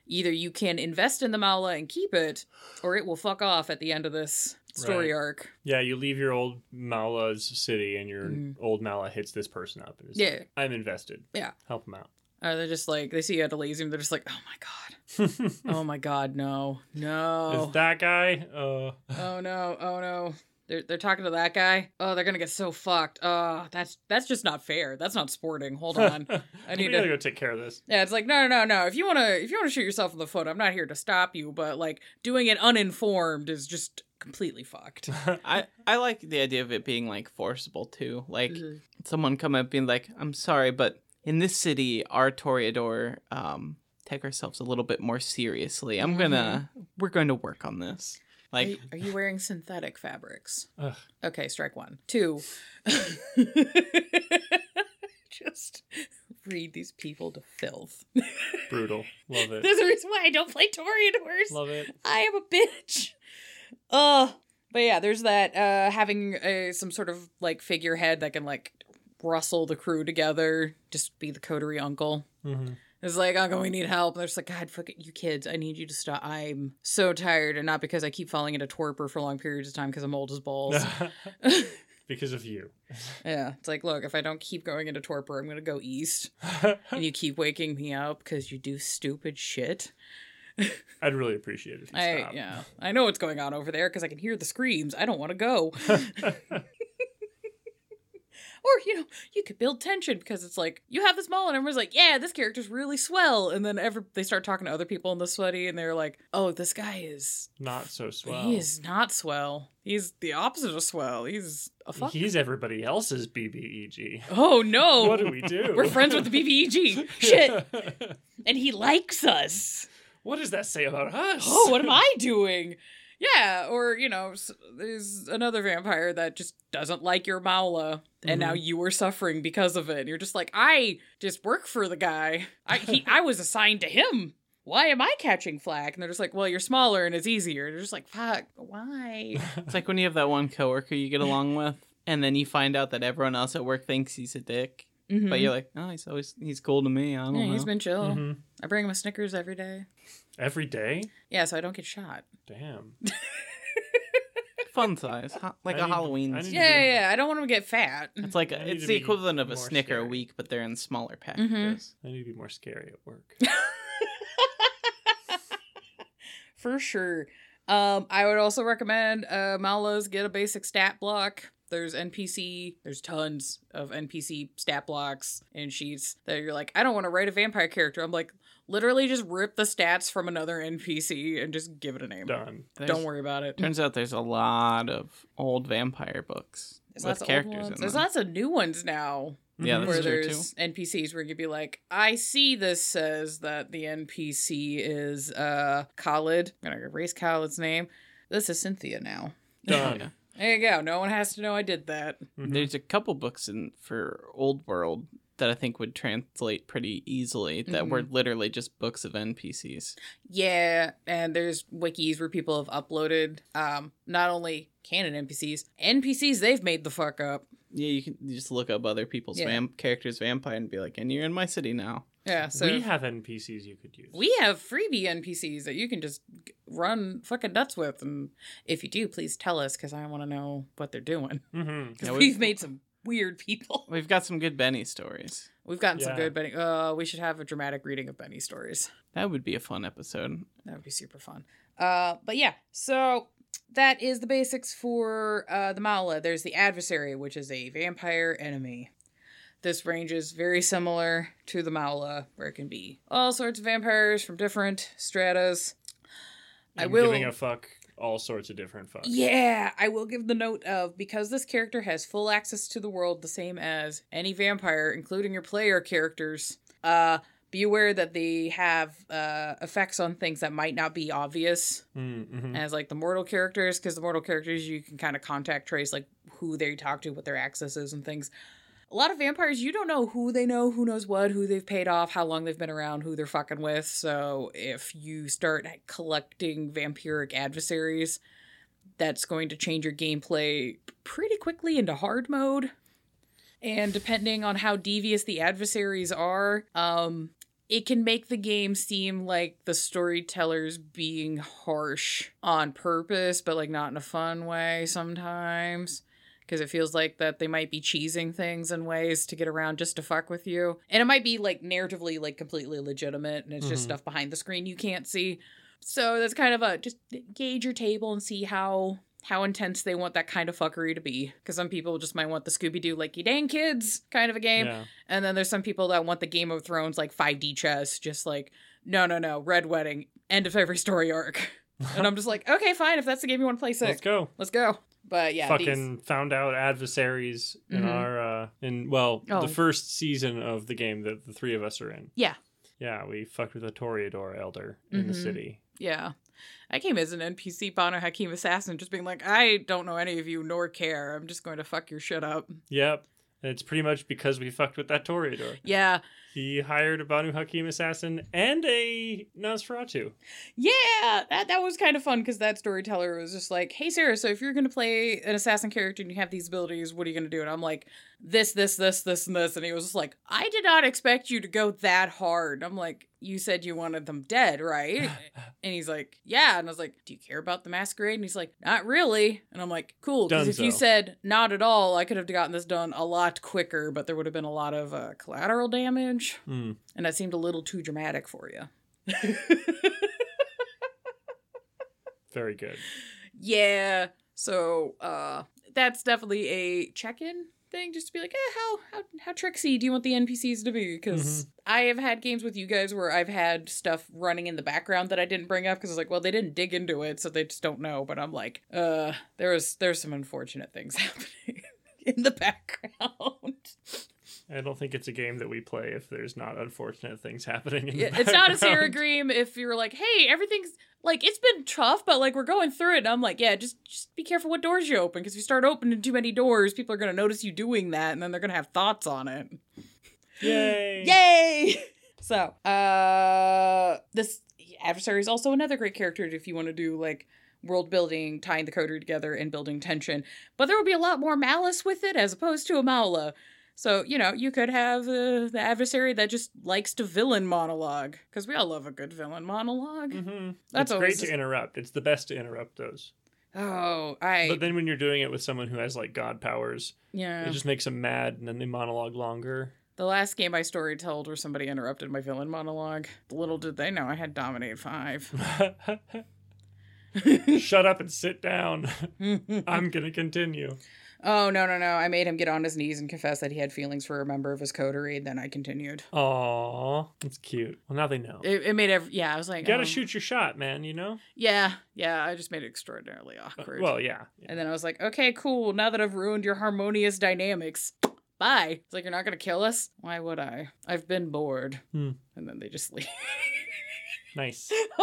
Speaker 1: Either you can invest in the Mawla and keep it, or it will fuck off at the end of this story
Speaker 3: Right.
Speaker 1: arc.
Speaker 3: Yeah, you leave your old Mawla's city and your
Speaker 1: Mhm.
Speaker 3: old Mawla hits this person up and is
Speaker 1: Yeah.
Speaker 3: like, I'm invested.
Speaker 1: Yeah.
Speaker 3: Help him out.
Speaker 1: Or they're just like they see you at a lazy and they're just like, oh my god, oh my god, no, no.
Speaker 3: Is that guy? Uh,
Speaker 1: oh no, oh no. They're, they're talking to that guy. Oh, they're gonna get so fucked. Oh, that's that's just not fair. That's not sporting. Hold on. I need
Speaker 3: gotta go take care of this.
Speaker 1: Yeah, it's like no, no, no, no. If you wanna, if you wanna shoot yourself in the foot, I'm not here to stop you. But like doing it uninformed is just completely fucked.
Speaker 2: I I like the idea of it being like forcible too. Like
Speaker 1: Mhm.
Speaker 2: someone come up being like, "I'm sorry, but in this city, our Toreador um take ourselves a little bit more seriously. I'm gonna we're going to work on this."
Speaker 1: Are
Speaker 2: Like
Speaker 1: you, are you wearing synthetic fabrics?
Speaker 3: Ugh.
Speaker 1: Okay, strike one. Two. Just read these people to filth.
Speaker 3: Brutal. Love it.
Speaker 1: There's a reason why I don't play Toreadors.
Speaker 3: Love it.
Speaker 1: I am a bitch. Uh, but yeah, there's that uh having a, some sort of like figurehead that can like rustle the crew together, just be the coterie uncle.
Speaker 3: hmm
Speaker 1: It's like, Uncle, we need help. And they're just like, God, fuck it, you kids, I need you to stop. I'm so tired, and not because I keep falling into torpor for long periods of time because I'm old as balls.
Speaker 3: because of you.
Speaker 1: yeah, it's like, look, if I don't keep going into torpor, I'm gonna go east, and you keep waking me up because you do stupid shit.
Speaker 3: I'd really appreciate it if you
Speaker 1: I yeah, I know what's going on over there because I can hear the screams. I don't want to go. Or you know, you could build tension because it's like you have this mall and everyone's like, "Yeah, this character's really swell," and then every they start talking to other people in the sweaty, and they're like, "Oh, this guy is
Speaker 3: Not so swell.
Speaker 1: he is not swell. He's the opposite of swell. He's a fuck."
Speaker 3: He's everybody else's BBEG.
Speaker 1: oh no!
Speaker 3: What do we do?
Speaker 1: We're friends with the BBEG. Shit, and he likes us.
Speaker 3: what does that say about us?
Speaker 1: oh, what am I doing? Yeah, or you know, there's another vampire that just doesn't like your Mawla, and now you are suffering because of it. And you're just like, I just work for the guy. I he, I was assigned to him. Why am I catching flack? And they're just like, well, you're smaller and it's easier. And they're just like, fuck, why?
Speaker 2: it's like when you have that one coworker you get along with, and then you find out that everyone else at work thinks he's a dick,
Speaker 1: Mhm.
Speaker 2: but you're like, "Oh, he's always he's cool to me." I don't
Speaker 1: yeah,
Speaker 2: know.
Speaker 1: he's been chill.
Speaker 3: Mhm.
Speaker 1: I bring him a Snickers every day.
Speaker 3: Every day?
Speaker 1: Yeah, so I don't get shot.
Speaker 3: Damn.
Speaker 2: fun size, ha- like
Speaker 3: I
Speaker 2: a
Speaker 3: need-
Speaker 2: Halloween.
Speaker 3: I need to
Speaker 1: Yeah,
Speaker 3: be-
Speaker 1: yeah, I don't want him to get fat.
Speaker 2: It's like
Speaker 3: I need
Speaker 2: it's
Speaker 3: to
Speaker 2: the
Speaker 3: be
Speaker 2: equivalent of a
Speaker 3: more
Speaker 2: Snicker a
Speaker 3: scary.
Speaker 2: week, but they're in smaller
Speaker 1: Mm-hmm.
Speaker 2: packages.
Speaker 3: I need to be more scary at work.
Speaker 1: For sure. Um, I would also recommend uh Mawlas get a basic stat block. There's NPC, there's tons of NPC stat blocks and sheets that you're like, I don't want to write a vampire character. I'm like, literally just rip the stats from another NPC and just give it a name.
Speaker 3: Done.
Speaker 2: There's-
Speaker 1: Don't worry about it.
Speaker 2: Turns out there's a lot of old vampire books
Speaker 1: There's
Speaker 2: with
Speaker 1: lots of old
Speaker 2: characters
Speaker 1: ones.
Speaker 2: in
Speaker 1: There's
Speaker 2: them.
Speaker 1: lots of new ones now.
Speaker 2: Yeah,
Speaker 3: Mhm.
Speaker 2: that's
Speaker 1: where
Speaker 2: true too.
Speaker 1: there's NPCs where you'd be like, I see this says that the NPC is uh Khalid. I'm gonna erase Khalid's name. This is Cynthia now.
Speaker 3: Done.
Speaker 2: Yeah.
Speaker 1: There you go. No one has to know I did that.
Speaker 3: Mhm.
Speaker 2: There's a couple books in for Old World that I think would translate pretty easily that were literally just books of NPCs.
Speaker 1: Yeah, and there's wikis where people have uploaded um not only canon NPCs, NPCs they've made the fuck up.
Speaker 2: Yeah, you can you just look up other people's
Speaker 1: Yeah.
Speaker 2: vamp characters vampire and be like, and you're in my city now.
Speaker 1: Yeah, so
Speaker 3: we have NPCs you could use.
Speaker 1: we have freebie NPCs that you can just run fucking nuts with, and if you do, please tell us because I want to know what they're doing.
Speaker 3: Mm-hmm.
Speaker 1: Because
Speaker 2: Yeah,
Speaker 1: we've,
Speaker 2: we've-
Speaker 1: made some weird people.
Speaker 2: We've got some good Benny stories.
Speaker 1: We've gotten some good Benny. Uh, we should have a dramatic reading of Benny stories.
Speaker 2: That would be a fun episode.
Speaker 1: That would be super fun. Uh, but yeah, so that is the basics for uh, the Mawla. There's the adversary, which is a vampire enemy. This range is very similar to the Mawla, where it can be all sorts of vampires from different stratas. I
Speaker 3: And
Speaker 1: will-
Speaker 3: Giving a fuck all sorts of different fucks.
Speaker 1: Yeah, I will give the note of because this character has full access to the world, the same as any vampire, including your player characters. Uh, be aware that they have uh, effects on things that might not be obvious
Speaker 3: Mm-hmm.
Speaker 1: as like the mortal characters, because the mortal characters you can kind of contact trace like who they talk to, what their access is, and things. A lot of vampires, you don't know who they know, who knows what, who they've paid off, how long they've been around, who they're fucking with. So if you start collecting vampiric adversaries, that's going to change your gameplay pretty quickly into hard mode. And depending on how devious the adversaries are, um, it can make the game seem like the storyteller's being harsh on purpose, but like not in a fun way sometimes. Because it feels like that they might be cheesing things in ways to get around just to fuck with you. And it might be like narratively like completely legitimate and it's just
Speaker 3: Mhm.
Speaker 1: stuff behind the screen you can't see. So that's kind of a just gauge your table and see how how intense they want that kind of fuckery to be. Because some people just might want the Scooby Doo like you dang kids kind of a game.
Speaker 3: Yeah.
Speaker 1: And then there's some people that want the Game of Thrones like 5D chess, just like, no, no, no, Red Wedding, end of every story arc. And I'm just like, okay, fine, if that's the game you want to play, sick.
Speaker 3: Let's go.
Speaker 1: Let's go. But yeah,
Speaker 3: Fucking
Speaker 1: these-
Speaker 3: found out adversaries in
Speaker 1: Mhm.
Speaker 3: our uh in well
Speaker 1: Oh.
Speaker 3: the first season of the game that the three of us are in.
Speaker 1: Yeah.
Speaker 3: Yeah, we fucked with a Toreador elder in the
Speaker 1: Mhm.
Speaker 3: city.
Speaker 1: yeah. I came as an NPC Banu Haqim assassin, just being like, I don't know any of you nor care. I'm just going to fuck your shit up.
Speaker 3: Yep. And it's pretty much because we fucked with that Toreador.
Speaker 1: Yeah.
Speaker 3: He hired a Banu Haqim assassin and a Nosferatu.
Speaker 1: Yeah, that, that was kind of fun because that storyteller was just like, "Hey Sarah, so if you're gonna play an assassin character and you have these abilities, what are you gonna do?" And I'm like, "This, this, this, this, and this." And he was just like, "I did not expect you to go that hard." I'm like, "You said you wanted them dead, right?" and he's like, "Yeah." And I was like, "Do you care about the masquerade?" And he's like, "Not really." And I'm like, "Cool," because if you said not at all, I could have gotten this done a lot quicker, but there would have been a lot of uh, collateral damage,
Speaker 3: Hmm.
Speaker 1: and that seemed a little too dramatic for you.
Speaker 3: Very good.
Speaker 1: Yeah. So uh that's definitely a check-in thing just to be like, eh, how how how tricksy do you want the NPCs to be? Because I have had games with you guys where I've had stuff running in the background that I didn't bring up because it's like, well, they didn't dig into it, so they just don't know. But I'm like, uh, there was there's some unfortunate things happening in the background.
Speaker 3: I don't think it's a game that we play if there's not unfortunate things happening. In the
Speaker 1: Yeah, it's not a Sarah. Dream if you're like, hey, everything's like it's been tough, but like we're going through it. And I'm like, yeah, just just be careful what doors you open because if you start opening too many doors, people are gonna notice you doing that, and then they're gonna have thoughts on it.
Speaker 3: Yay!
Speaker 1: Yay! So, uh, this adversary is also another great character if you want to do like world building, tying the coterie together, and building tension. But there will be a lot more malice with it as opposed to a Mawla. So, you know, you could have uh, the adversary that just likes to villain monologue. Because we all love a good villain monologue.
Speaker 3: hmm
Speaker 1: That's
Speaker 3: it's great to interrupt. It's the best to interrupt those.
Speaker 1: Oh, I.
Speaker 3: But then when you're doing it with someone who has like god powers,
Speaker 1: yeah.
Speaker 3: it just makes them mad, and then they monologue longer.
Speaker 1: The last game I story told where somebody interrupted my villain monologue. Little did they know I had Dominate 5.
Speaker 3: Shut up and sit down. I'm gonna continue.
Speaker 1: Oh no no no! I made him get on his knees and confess that he had feelings for a member of his coterie. Then I continued.
Speaker 3: Aw, that's cute. Well, now they know.
Speaker 1: It, it made every yeah. I was like,
Speaker 3: You gotta
Speaker 1: oh.
Speaker 3: shoot your shot, man. You know.
Speaker 1: Yeah yeah. I just made it extraordinarily
Speaker 3: Uh,
Speaker 1: awkward.
Speaker 3: Well, yeah.
Speaker 1: and then I was like, okay, cool. Now that I've ruined your harmonious dynamics, bye. It's like you're not gonna kill us. Why would I? I've been bored.
Speaker 3: Hmm.
Speaker 1: And then they just leave.
Speaker 3: Nice.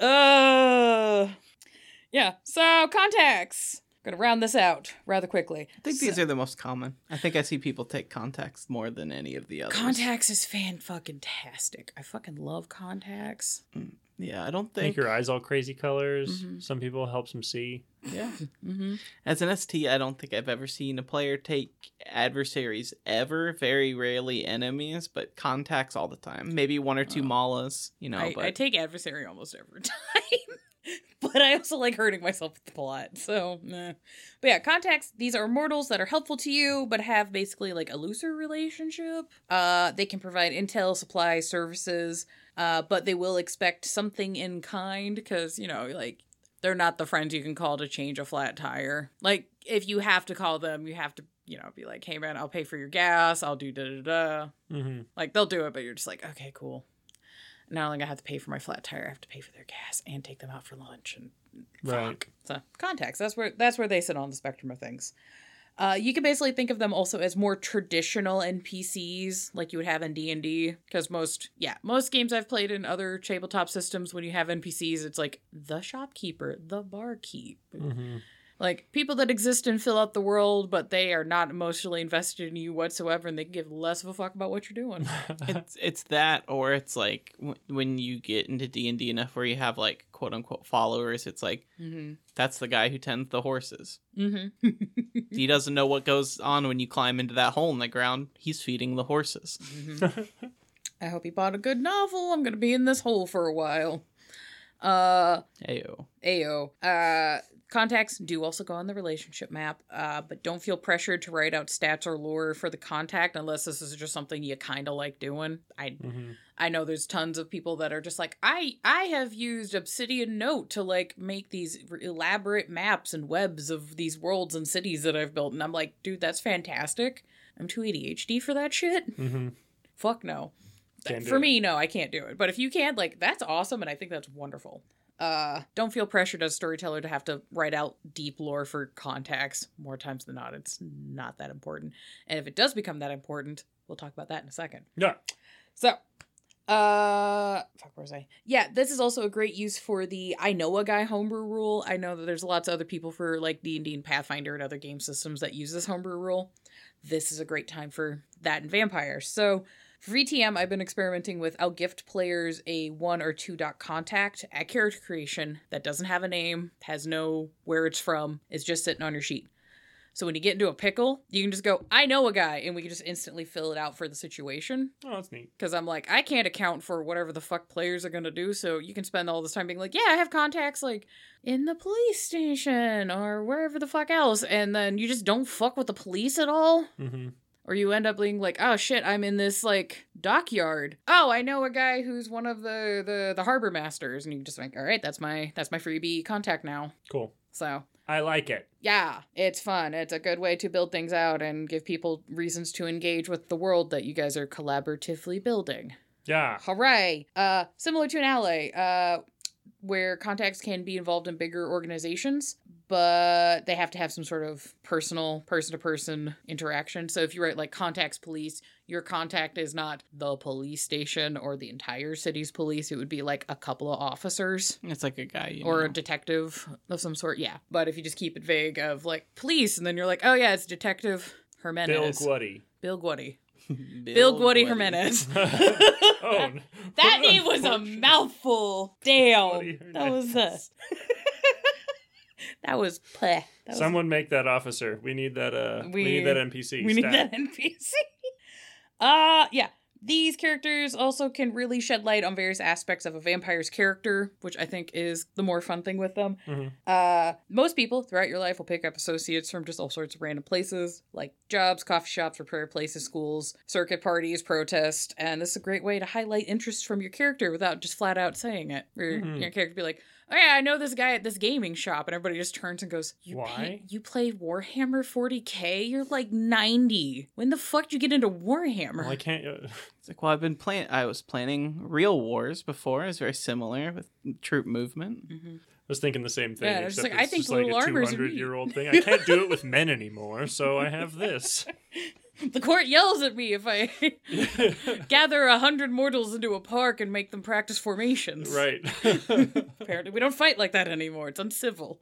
Speaker 1: uh, yeah. So contacts. Gonna round this out rather quickly.
Speaker 2: I think these are the most common. I think I see people take contacts more than any of the others.
Speaker 1: Contacts is fan fucking tastic. I fucking love contacts.
Speaker 2: Yeah, I don't think
Speaker 3: Make
Speaker 2: think
Speaker 3: your eyes all crazy colors.
Speaker 1: Mhm.
Speaker 3: Some people helps them see.
Speaker 2: Yeah.
Speaker 1: Mm-hmm.
Speaker 2: As an ST, I don't think I've ever seen a player take adversaries ever. Very rarely enemies, but contacts all the time. Maybe one or two
Speaker 1: Oh.
Speaker 2: mawlas, you know.
Speaker 1: I,
Speaker 2: but
Speaker 1: I take adversary almost every time. but I also like hurting myself with the plot. So, nah. But yeah, contacts, these are mortals that are helpful to you, but have basically like a looser relationship. Uh, they can provide intel, supplies, services, uh, but they will expect something in kind because, you know, like they're not the friends you can call to change a flat tire. Like, if you have to call them, you have to, you know, be like, hey man, I'll pay for your gas, I'll do da da da.
Speaker 3: hmm
Speaker 1: Like they'll do it, but you're just like, okay, cool. Not only gonna have to pay for my flat tire, I have to pay for their gas and take them out for lunch and
Speaker 3: Right.
Speaker 1: fuck. So contacts. That's where that's where they sit on the spectrum of things. Uh, you can basically think of them also as more traditional NPCs, like you would have in D and D, because most, yeah, most games I've played in other tabletop systems, when you have NPCs, it's like the shopkeeper, the barkeep,
Speaker 3: hmm
Speaker 1: Like people that exist and fill out the world, but they are not emotionally invested in you whatsoever, and they give less of a fuck about what you're doing.
Speaker 2: it's it's that or it's like w- when you get into d&d enough where you have like quote unquote followers it's like
Speaker 1: mm-hmm.
Speaker 2: that's the guy who tends the horses
Speaker 1: Mm-hmm.
Speaker 2: he doesn't know what goes on when you climb into that hole in the ground he's feeding the horses
Speaker 1: I hope he bought a good novel. I'm gonna be in this hole for a while. Uh,
Speaker 2: Ayo.
Speaker 1: Ayo. Uh, contacts do also go on the relationship map, uh, but don't feel pressured to write out stats or lore for the contact unless this is just something you kind of like doing. I
Speaker 3: Mhm.
Speaker 1: I know there's tons of people that are just like I I have used Obsidian Note to like make these elaborate maps and webs of these worlds and cities that I've built, and I'm like, dude, that's fantastic. I'm too ADHD for that shit.
Speaker 3: Mhm.
Speaker 1: Fuck no.
Speaker 3: Can't
Speaker 1: For
Speaker 3: it.
Speaker 1: me, no, I can't do it. But if you can, like, that's awesome, and I think that's wonderful. Uh, don't feel pressured as a storyteller to have to write out deep lore for contacts. More times than not, it's not that important. And if it does become that important, we'll talk about that in a second.
Speaker 3: Yeah.
Speaker 1: So, uh, fuck, where was I? Yeah, this is also a great use for the I know a guy homebrew rule. I know that there's lots of other people for like D and D and Pathfinder and other game systems that use this homebrew rule. This is a great time for that in Vampire. So, for VTM, I've been experimenting with I'll gift players a one or two dot contact at character creation that doesn't have a name, has no where it's from, is just sitting on your sheet. So when you get into a pickle, you can just go, I know a guy, and we can just instantly fill it out for the situation
Speaker 3: Oh, that's neat.
Speaker 1: because I'm like, I can't account for whatever the fuck players are gonna do. So you can spend all this time being like, yeah, I have contacts like in the police station or wherever the fuck else, and then you just don't fuck with the police at all.
Speaker 3: hmm
Speaker 1: Or you end up being like, oh shit, I'm in this like dockyard. Oh, I know a guy who's one of the the the harbor masters, and you just like, all right, that's my that's my freebie contact now.
Speaker 3: Cool.
Speaker 1: So
Speaker 3: I like it.
Speaker 1: yeah, it's fun. It's a good way to build things out and give people reasons to engage with the world that you guys are collaboratively building.
Speaker 3: Yeah.
Speaker 1: Hooray! Uh, similar to an ally, uh, where contacts can be involved in bigger organizations, but they have to have some sort of personal, person to person interaction. So if you write like contacts police, your contact is not the police station or the entire city's police. It would be like a couple of officers
Speaker 2: It's like a guy, you
Speaker 1: or a detective of some sort. Yeah. But if you just keep it vague of like police, and then you're like, oh yeah, it's Detective
Speaker 3: Bill
Speaker 1: Jimenez. Bill Gwuddy. Bill Gwuddy
Speaker 2: Gwuddy.
Speaker 1: Jimenez.
Speaker 3: oh, n-
Speaker 1: That name was a mouthful. Damn. That was a. That was pleh. That was,
Speaker 3: Someone make that officer. We need that. Uh, we,
Speaker 1: We-
Speaker 3: need that NPC.
Speaker 1: we need that NPC. Uh yeah. These characters also can really shed light on various aspects of a vampire's character, which I think is the more fun thing with them.
Speaker 3: Mhm.
Speaker 1: Uh, most people throughout your life will pick up associates from just all sorts of random places, like jobs, coffee shops, repair places, schools, circuit parties, protests, and this is a great way to highlight interest from your character without just flat out saying it. Or
Speaker 3: Mhm.
Speaker 1: your character be like, "Oh yeah, I know this guy at this gaming shop," and everybody just turns and goes, "You
Speaker 3: Why?
Speaker 1: Play, you play Warhammer 40k? You're like 90. When the fuck did you get into Warhammer?"
Speaker 3: Well, I can't. Uh,
Speaker 2: It's like, well, I've been playing. I was planning real wars before. It's very similar with troop movement.
Speaker 1: Mhm.
Speaker 3: I was thinking the same thing.
Speaker 1: Yeah, I was just
Speaker 3: except
Speaker 1: like, I think
Speaker 3: just like
Speaker 1: little
Speaker 3: a
Speaker 1: armors are
Speaker 3: 200 year old thing. I can't do it with men anymore, so I have this.
Speaker 1: The court yells at me if I gather a hundred mortals into a park and make them practice formations.
Speaker 3: right.
Speaker 1: Apparently, we don't fight like that anymore. It's uncivil.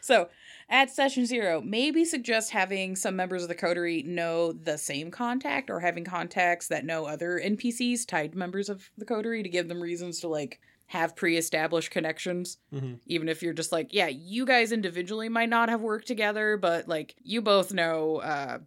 Speaker 1: so, at session zero, maybe suggest having some members of the coterie know the same contact or having contacts that know other NPCs tied members of the coterie to give them reasons to like have pre-established connections
Speaker 3: Mhm.
Speaker 1: even if you're just like yeah you guys individually might not have worked together but like you both know uh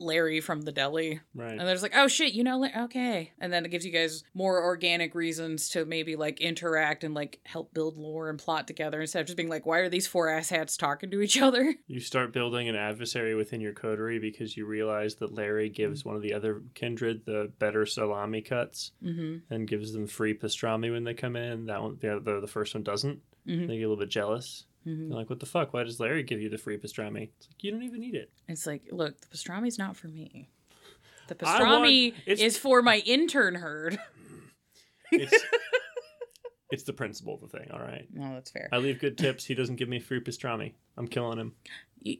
Speaker 1: larry from the deli
Speaker 3: Right.
Speaker 1: and there's like, oh shit, you know, like, okay. And then it gives you guys more organic reasons to maybe like interact and like help build lore and plot together instead of just being like, why are these four asshats talking to each other?
Speaker 3: You start building an adversary within your coterie because you realize that Larry gives one of the other kindred the better salami cuts
Speaker 1: Mm-hmm.
Speaker 3: and gives them free pastrami when they come in. That one, the, the, the first one doesn't.
Speaker 1: Mhm.
Speaker 3: They get a little bit jealous.
Speaker 1: Mm-hmm.
Speaker 3: They're like, what the fuck? Why does Larry give you the free pastrami? It's like, you don't even need it.
Speaker 1: It's like, look, the pastrami's not for me. The
Speaker 3: I want-
Speaker 1: pastrami is for my intern herd.
Speaker 3: It's, It's the principle of the thing, all right?
Speaker 1: No, that's fair.
Speaker 3: I leave good tips. He doesn't give me free pastrami. I'm killing him.
Speaker 1: You,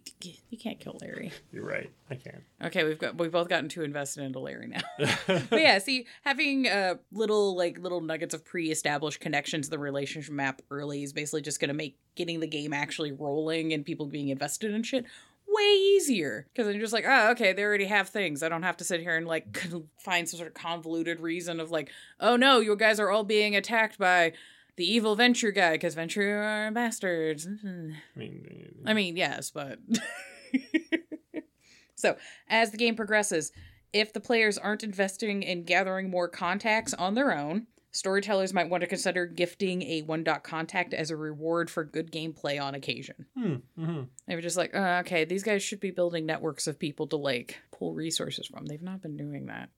Speaker 1: you can't kill Larry.
Speaker 3: You're right. I can't.
Speaker 1: Okay, we've got we've both gotten too invested into Larry now. but yeah, see, having uh little like little nuggets of pre-established connections in the relationship map early is basically just gonna make getting the game actually rolling and people being invested in shit way easier because then you're just like, oh, okay, they already have things. I don't have to sit here and like find some sort of convoluted reason of like, oh no, you guys are all being attacked by the evil Ventrue guy because Ventrue are bastards. Mm-hmm.
Speaker 3: I mean,
Speaker 1: I mean, yes, but. so, as the game progresses, if the players aren't investing in gathering more contacts on their own, storytellers might want to consider gifting a one dot contact as a reward for good gameplay on occasion.
Speaker 3: hmm, hmm
Speaker 1: They were just like, uh, okay, these guys should be building networks of people to like pull resources from. They've not been doing that.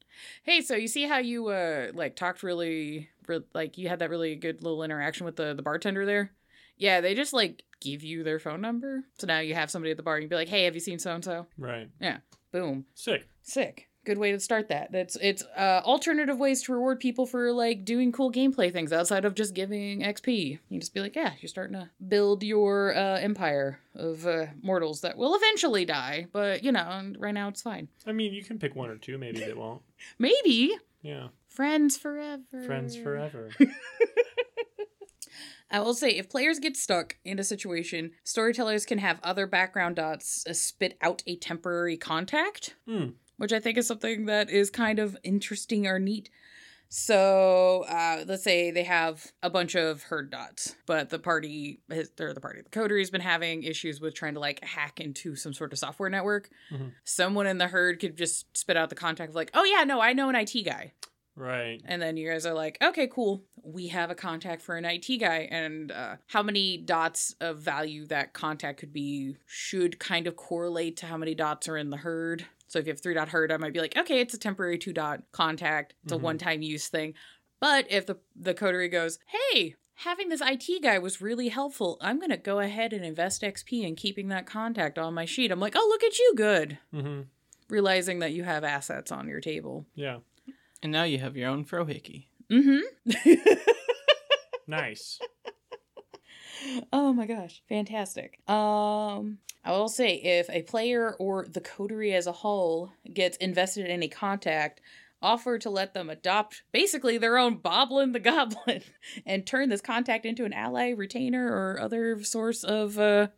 Speaker 1: Hey, so you see how you uh like talked really, re- like you had that really good little interaction with the the bartender there? Yeah, they just like give you their phone number. So now you have somebody at the bar and you be like, hey, have you seen so and so?
Speaker 3: Right. Yeah.
Speaker 1: Boom,
Speaker 3: Sick.
Speaker 1: sick. Good way to start that. That's it's uh alternative ways to reward people for like doing cool gameplay things outside of just giving XP. You just be like, yeah, you're starting to build your uh empire of uh, mortals that will eventually die, but you know, right now it's fine.
Speaker 3: I mean, you can pick one or two. Maybe they won't.
Speaker 1: Maybe
Speaker 3: Yeah.
Speaker 1: friends forever.
Speaker 3: Friends forever.
Speaker 1: I will say, if players get stuck in a situation, storytellers can have other background dots uh, spit out a temporary contact,
Speaker 3: Hmm.
Speaker 1: Which I think is something that is kind of interesting or neat. So, uh, let's say they have a bunch of herd dots, but the party, or the party, the coterie has been having issues with trying to like hack into some sort of software network.
Speaker 3: Mhm.
Speaker 1: Someone in the herd could just spit out the contact of like, oh yeah, no, I know an IT guy.
Speaker 3: Right.
Speaker 1: And then you guys are like, okay, cool. We have a contact for an IT guy. And uh, how many dots of value that contact could be should kind of correlate to how many dots are in the herd. So if you have three dot herd, I might be like, okay, it's a temporary two dot contact. It's a one time use thing. But if the, the coterie goes, hey, having this IT guy was really helpful, I'm going to go ahead and invest XP in keeping that contact on my sheet. I'm like, oh, look at you, good.
Speaker 3: hmm
Speaker 1: Realizing that you have assets on your table.
Speaker 3: Yeah.
Speaker 2: And now you have your own Frohickey.
Speaker 1: Mm hmm.
Speaker 3: Nice.
Speaker 1: Oh my gosh, fantastic. Um I will say if a player or the coterie as a whole gets invested in a contact, offer to let them adopt basically their own Boblin the Goblin and turn this contact into an ally, retainer, or other source of uh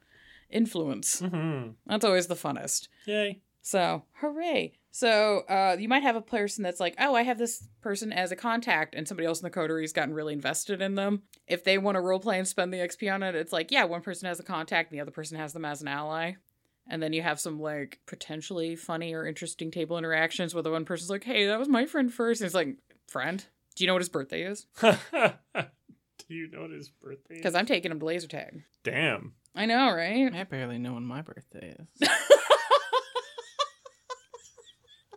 Speaker 1: influence.
Speaker 3: hmm
Speaker 1: That's always the funnest.
Speaker 3: Yay.
Speaker 1: So, hooray. So, uh, you might have a person that's like, oh, I have this person as a contact, and somebody else in the coterie has gotten really invested in them. If they want to roleplay and spend the XP on it, it's like, yeah, one person has a contact, and the other person has them as an ally. And then you have some, like, potentially funny or interesting table interactions where the one person's like, hey, that was my friend first. And it's like, friend? Do you know what his birthday is?
Speaker 3: Do you know what his birthday is?
Speaker 1: Because I'm taking him to laser tag.
Speaker 3: Damn.
Speaker 1: I know, right?
Speaker 2: I barely know when my birthday is.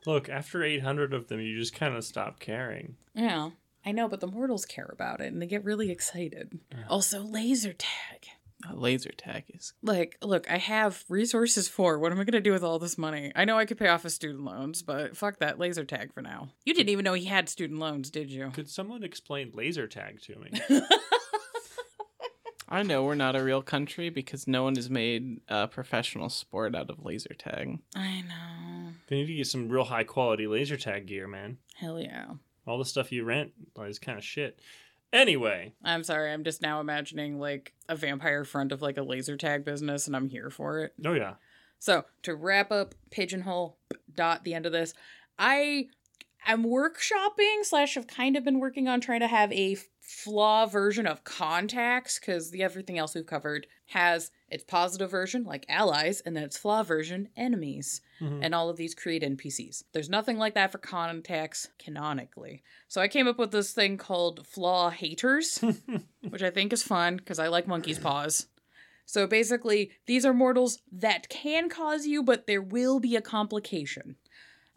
Speaker 3: Look, after 800 of them, you just kind of stop caring.
Speaker 1: Yeah. I know, but the mortals care about it and they get really excited.
Speaker 3: Yeah.
Speaker 1: Also, laser tag.
Speaker 2: Uh, laser tag is.
Speaker 1: Like, look, I have resources for. What am I going to do with all this money? I know I could pay off his student loans, but fuck that laser tag for now. You didn't even know he had student loans, did you?
Speaker 3: Could someone explain laser tag to me?
Speaker 2: I know we're not a real country because no one has made a professional sport out of laser tag.
Speaker 1: I know.
Speaker 3: they need to get some real high quality laser tag gear, man.
Speaker 1: Hell yeah.
Speaker 3: All the stuff you rent is kind of shit. Anyway,
Speaker 1: I'm sorry. I'm just now imagining like a vampire front of like a laser tag business, and I'm here for it.
Speaker 3: oh yeah.
Speaker 1: So to wrap up pigeonhole dot the end of this, I am workshopping slash have kind of been working on trying to have a f- flaw version of contacts because the everything else we've covered has its positive version like allies and then its flaw version enemies
Speaker 3: Mhm.
Speaker 1: and all of these create npcs there's nothing like that for contacts canonically so i came up with this thing called flaw haters which i think is fun because i like monkey's paws so basically, these are mortals that can cause you, but there will be a complication.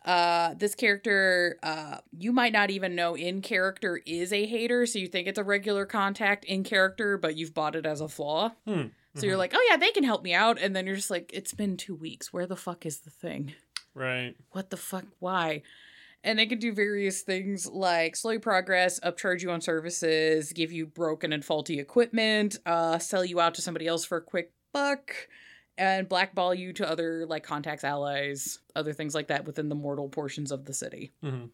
Speaker 1: Uh, this character, uh, you might not even know in character is a hater, so you think it's a regular contact in character, but you've bought it as a flaw.
Speaker 3: Hmm.
Speaker 1: So you're like, oh yeah, they can help me out, and then you're just like, it's been two weeks. Where the fuck is the thing?
Speaker 3: Right.
Speaker 1: What the fuck? Why? And they can do various things like slow your progress, upcharge you on services, give you broken and faulty equipment, uh, sell you out to somebody else for a quick buck, and blackball you to other like contacts, allies, other things like that within the mortal portions of the city.
Speaker 3: hmm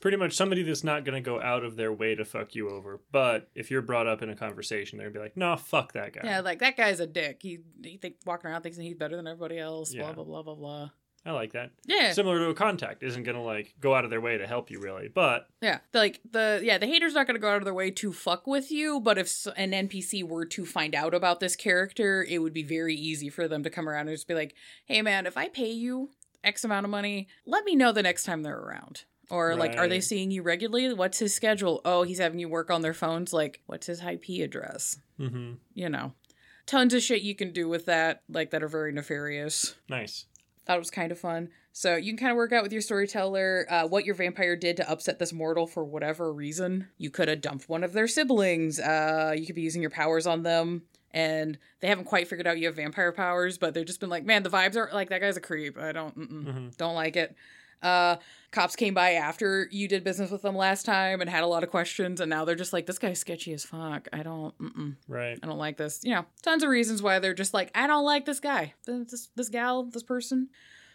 Speaker 3: Pretty much somebody that's not going to go out of their way to fuck you over. But if you're brought up in a conversation, they're going to be like, no, fuck that guy.
Speaker 1: Yeah, like that guy's a dick. He he think walking around thinks he's better than everybody else.
Speaker 3: Yeah.
Speaker 1: Blah blah blah blah blah.
Speaker 3: I like that.
Speaker 1: Yeah,
Speaker 3: Similar to a contact, isn't going to like go out of their way to help you really. But
Speaker 1: yeah. Like the yeah the hater's not gonna go out of their way to fuck with you, but if an NPC were to find out about this character, it would be very easy for them to come around and just be like, "Hey man, if I pay you X amount of money, let me know the next time they're around." Or like, are they seeing you regularly? What's his schedule? Oh, he's having you work on their phones. Like, what's his IP address?
Speaker 3: hmm
Speaker 1: You know, tons of shit you can do with that, like that are very nefarious.
Speaker 3: nice.
Speaker 1: Thought it was kind of fun. So you can kind of work out with your storyteller uh, what your vampire did to upset this mortal for whatever reason. You could have dumped one of their siblings. Uh, you could be using your powers on them, and they haven't quite figured out you have vampire powers, but they've just been like, man, the vibes are like that guy's a creep. I don't, mm-mm,
Speaker 3: Mhm.
Speaker 1: don't like it. Uh, cops came by after you did business with them last time and had a lot of questions, and now they're just like, this guy's sketchy as fuck. I don't, mm-mm.
Speaker 3: Right.
Speaker 1: I don't like this. You know, tons of reasons why they're just like, I don't like this guy, this this gal, this person,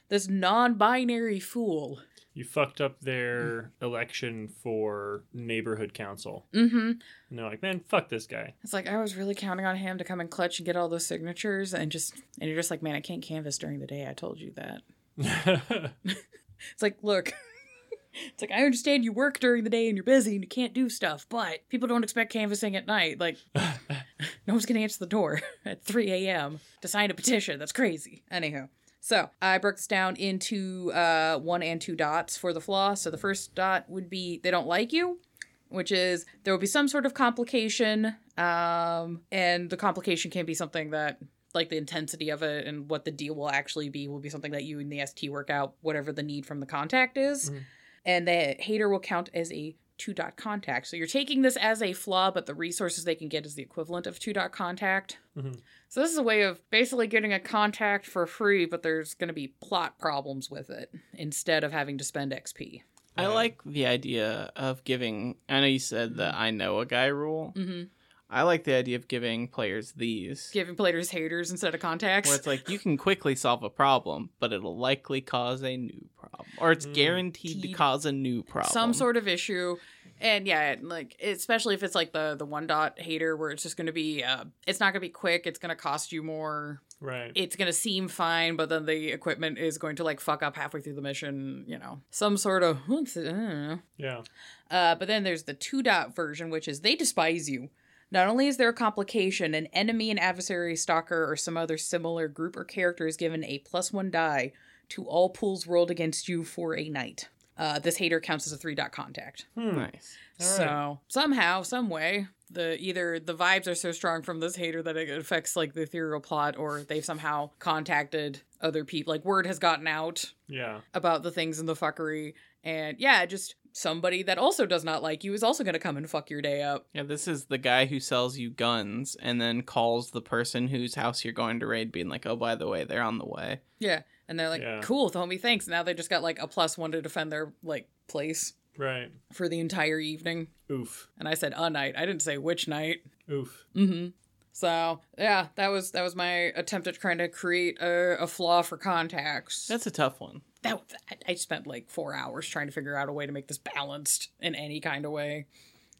Speaker 1: this non-binary fool.
Speaker 3: You fucked up their election for neighborhood council.
Speaker 1: Mm-hmm.
Speaker 3: And they're like, man, fuck this guy.
Speaker 1: It's like I was really counting on him to come and clutch and get all those signatures, and just and you're just like, man, I can't canvas during the day. I told you that. It's like, look. It's like I understand you work during the day and you're busy and you can't do stuff, but people don't expect canvassing at night. Like, no one's gonna answer the door at 3 a.m. to sign a petition. That's crazy. Anyhow, so I broke this down into uh, one and two dots for the flaw. So the first dot would be they don't like you, which is there will be some sort of complication, um, and the complication can be something that like the intensity of it and what the deal will actually be will be something that you and the ST work out, whatever the need from the contact is.
Speaker 3: Mhm.
Speaker 1: And the hater will count as a two dot contact. So you're taking this as a flaw, but the resources they can get is the equivalent of two dot contact.
Speaker 3: Mhm.
Speaker 1: So this is a way of basically getting a contact for free, but there's going to be plot problems with it instead of having to spend XP.
Speaker 2: I
Speaker 3: Right.
Speaker 2: like the idea of giving. I know you said the I know a guy rule.
Speaker 1: Mm-hmm.
Speaker 2: I like the idea of giving players these.
Speaker 1: Giving players haters instead of contacts.
Speaker 2: Where it's like you can quickly solve a problem, but it'll likely cause a new problem, or it's
Speaker 3: Mm.
Speaker 2: guaranteed to cause a new problem.
Speaker 1: some sort of issue and yeah like especially if it's like the the one dot hater where it's just going to be uh it's not going to be quick it's going to cost you more
Speaker 3: right.
Speaker 1: it's going to seem fine but then the equipment is going to like fuck up halfway through the mission you know some sort of I don't know.
Speaker 3: Yeah.
Speaker 1: uh but then there's the two dot version which is they despise you not only is there a complication, an enemy, an adversary, stalker, or some other similar group or character is given a plus one die to all pools rolled against you for a night. Uh, this hater counts as a three dot contact.
Speaker 3: Hmm.
Speaker 2: Nice.
Speaker 3: All right.
Speaker 1: So somehow, some way, the either the vibes are so strong from this hater that it affects like the ethereal plot, or they've somehow contacted other people. Like word has gotten out
Speaker 3: Yeah.
Speaker 1: about the things in the fuckery, and yeah, just somebody that also does not like you is also gonna come and fuck your day up.
Speaker 2: Yeah, this is the guy who sells you guns and then calls the person whose house you're going to raid, being like, "Oh, by the way, they're on the way."
Speaker 1: Yeah, and they're like,
Speaker 3: Yeah.
Speaker 1: "Cool, homie, thanks." Now they just got like a plus one to defend their like place
Speaker 3: Right.
Speaker 1: for the entire evening.
Speaker 3: Oof.
Speaker 1: And I said a night. I didn't say which night.
Speaker 3: Oof.
Speaker 1: Mm-hmm. So yeah, that was that was my attempt at trying to create a, a flaw for contacts.
Speaker 2: That's a tough one.
Speaker 1: That I spent like four hours trying to figure out a way to make this balanced in any kind of way,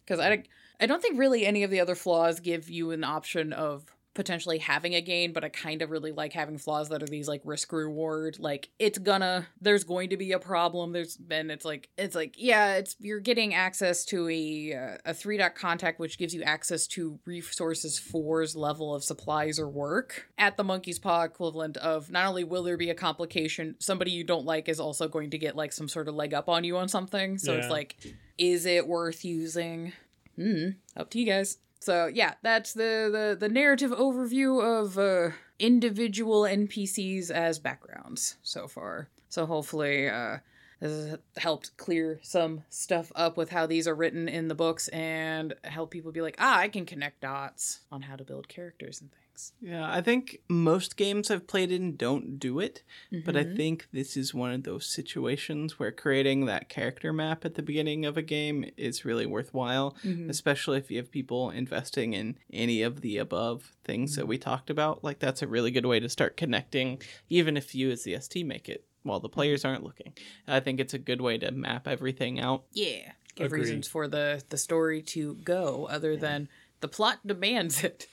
Speaker 1: because I I don't think really any of the other flaws give you an option of potentially having a gain, but I kind of really like having flaws that are these like risk reward. Like it's gonna, there's going to be a problem. There's been, it's like, it's like, yeah, it's you're getting access to a uh, a three dot contact, which gives you access to resources four's level of supplies or work at the monkey's paw equivalent of not only will there be a complication, somebody you don't like is also going to get like some sort of leg up on you on something. So it's like, is it worth using? Hmm, up to you guys. So yeah, that's the the the narrative overview of uh, individual NPCs as backgrounds so far. So hopefully, uh, this has helped clear some stuff up with how these are written in the books and help people be like, ah, I can connect dots on how to build characters and things. Things.
Speaker 2: Yeah, I think most games I've played in don't do it, but I
Speaker 1: Mhm.
Speaker 2: think this is one of those situations where creating that character map at the beginning of a game is really worthwhile,
Speaker 1: Mhm.
Speaker 2: especially if you have people investing in any of the above things that we talked about. Like, that's a really good way to start connecting, even if you as the ST make it while the players aren't looking. I think it's a good way to map everything out.
Speaker 1: yeah, give
Speaker 3: Agreed.
Speaker 1: reasons for the the story to go other than the plot demands it.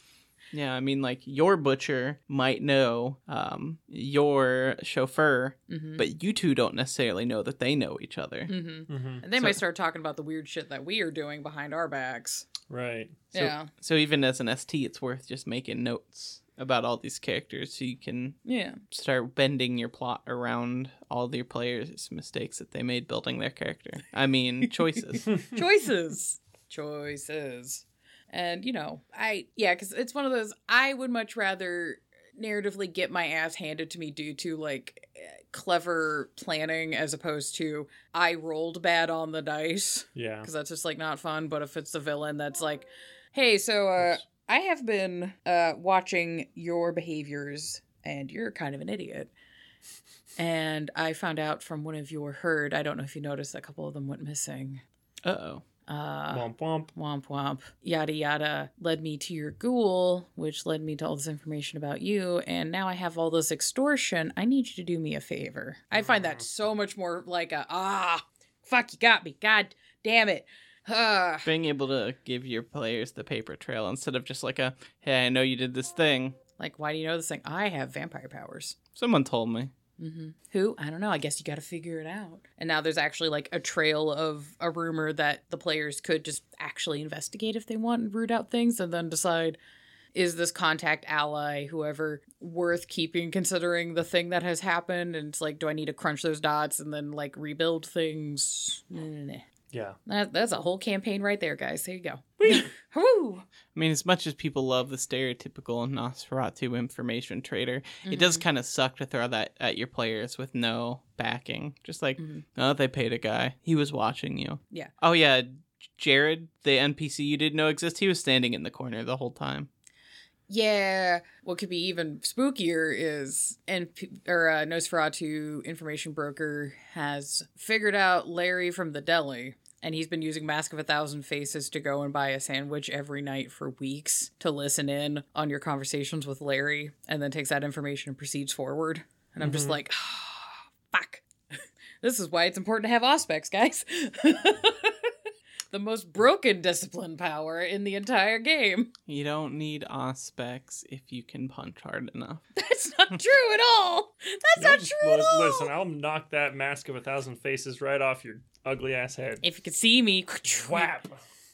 Speaker 2: Yeah, I mean, like your butcher might know um, your chauffeur,
Speaker 1: hmm
Speaker 2: but you two don't necessarily know that they know each other.
Speaker 1: hmm
Speaker 3: hmm
Speaker 1: And they
Speaker 2: So-
Speaker 1: might start talking about the weird shit that we are doing behind our backs.
Speaker 3: Right.
Speaker 2: So,
Speaker 1: yeah,
Speaker 2: So even as an ST, it's worth just making notes about all these characters so you can
Speaker 1: yeah.
Speaker 2: start bending your plot around all your players' mistakes that they made building their character. I mean, choices.
Speaker 1: choices choices and you know i yeah because it's one of those i would much rather narratively get my ass handed to me due to like eh, clever planning as opposed to i rolled bad on the dice
Speaker 3: Yeah.
Speaker 1: because that's just like not fun but if it's the villain that's like hey so uh i have been uh watching your behaviors and you're kind of an idiot and i found out from one of your herd i don't know if you noticed a couple of them went missing
Speaker 2: Uh oh.
Speaker 1: Uh,
Speaker 3: Womp womp.
Speaker 1: womp womp, yada yada, led me to your ghoul, which led me to all this information about you, and now I have all this extortion. I need you to do me a favor. I find that so much more like a ah, fuck, you got me, god damn it.
Speaker 2: Being able to give your players the paper trail instead of just like a, hey, I know you did this thing.
Speaker 1: Like, why do you know this thing? I have vampire powers.
Speaker 2: Someone told me.
Speaker 1: Hmm Who? I don't know. I guess you got to figure it out. And now there's actually like a trail of a rumor that the players could just actually investigate if they want and root out things and then decide is this contact ally, whoever, worth keeping considering the thing that has happened? And it's like, do I need to crunch those dots and then like rebuild things? Nah, nah, nah.
Speaker 3: Yeah.
Speaker 1: That, that's a whole campaign right there, guys. There you go. Woo!
Speaker 2: I mean, as much as people love the stereotypical Nosferatu information trader, it does kind of suck to throw that at your players with no backing. Just like,
Speaker 1: Mhm.
Speaker 2: oh, they paid a guy. He was watching you.
Speaker 1: Yeah.
Speaker 2: Oh, yeah. Jared, the NPC you didn't know exist, he was standing in the corner the whole time.
Speaker 1: Yeah, what could be even spookier is and or uh, Nosferatu information broker has figured out Larry from the deli, and he's been using Mask of a Thousand Faces to go and buy a sandwich every night for weeks to listen in on your conversations with Larry, and then takes that information and proceeds forward. And I'm just
Speaker 3: Mhm.
Speaker 1: like, fuck. this is why it's important to have auspex, guys. the most broken discipline power in the entire game.
Speaker 2: You don't need Auspex if you can punch hard enough.
Speaker 1: That's not true at all. That's not
Speaker 3: Nope.
Speaker 1: true at all.
Speaker 3: Listen, I'll knock that mask of a thousand faces right off your ugly ass head.
Speaker 1: if you could see me,
Speaker 3: Whap!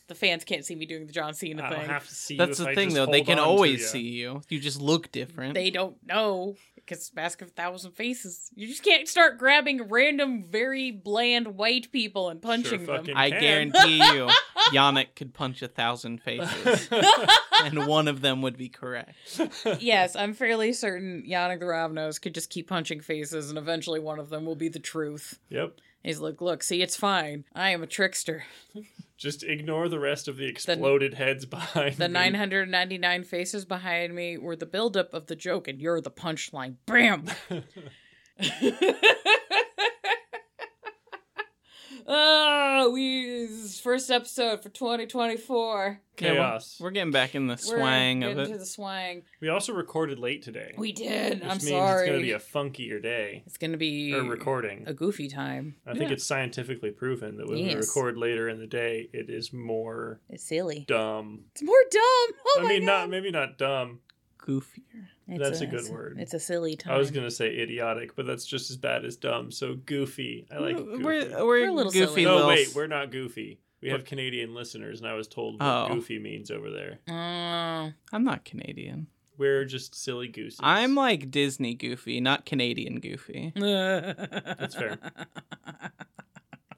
Speaker 1: the fans can't see me doing the John Cena
Speaker 3: I don't
Speaker 1: thing.
Speaker 3: have to see you
Speaker 2: That's
Speaker 3: if
Speaker 2: the
Speaker 3: I
Speaker 2: thing,
Speaker 3: just
Speaker 2: though. They
Speaker 3: hold
Speaker 2: can
Speaker 3: on to
Speaker 2: always
Speaker 3: ya.
Speaker 2: see you. You just look different.
Speaker 1: They don't know because Mask of a Thousand Faces. You just can't start grabbing random, very bland white people and punching them.
Speaker 3: fucking-
Speaker 2: I
Speaker 3: can.
Speaker 2: guarantee you, Yannick could punch a thousand faces, and one of them would be correct.
Speaker 1: yes, I'm fairly certain Yannick the Ravnos could just keep punching faces, and eventually one of them will be the truth.
Speaker 3: Yep.
Speaker 1: He's like, look, see, it's fine. I am a trickster.
Speaker 3: Just ignore the rest of the exploded heads behind me.
Speaker 1: The
Speaker 3: me.
Speaker 1: 999 faces behind me were the buildup of the joke, and you're the punchline. Bam! oh, we first episode for 2024.
Speaker 2: Yeah, we're-
Speaker 3: Chaos.
Speaker 2: We're getting back in the swang
Speaker 1: We're
Speaker 2: swang of
Speaker 1: getting
Speaker 2: it.
Speaker 1: to the swang.
Speaker 3: We also recorded late today.
Speaker 1: We did.
Speaker 3: which
Speaker 1: I'm
Speaker 3: means
Speaker 1: sorry.
Speaker 3: it's going to be a funkier day.
Speaker 1: It's gonna be
Speaker 3: Or recording.
Speaker 1: a goofy time.
Speaker 3: I think
Speaker 2: Yeah.
Speaker 3: it's scientifically proven that when we record later in the day, it is more
Speaker 1: It's silly.
Speaker 3: dumb.
Speaker 1: It's more dumb. Oh
Speaker 3: I
Speaker 1: my
Speaker 3: mean,
Speaker 1: God.
Speaker 3: not maybe not dumb.
Speaker 2: Goofier.
Speaker 1: It's
Speaker 3: that's a good
Speaker 1: it's
Speaker 3: word.
Speaker 1: It's a silly time.
Speaker 3: I was gonna say idiotic, but that's just as bad as dumb. So goofy. I like goofy.
Speaker 2: We're, we're,
Speaker 1: We're a little
Speaker 2: goofy
Speaker 1: silly.
Speaker 3: no,
Speaker 2: little
Speaker 3: wait, we're not goofy. We have Canadian listeners, and I was told what
Speaker 2: Oh.
Speaker 3: goofy means over there.
Speaker 1: Oh.
Speaker 2: I'm not Canadian.
Speaker 3: We're just silly gooses.
Speaker 2: I'm like Disney goofy, not Canadian goofy.
Speaker 1: That's
Speaker 3: fair.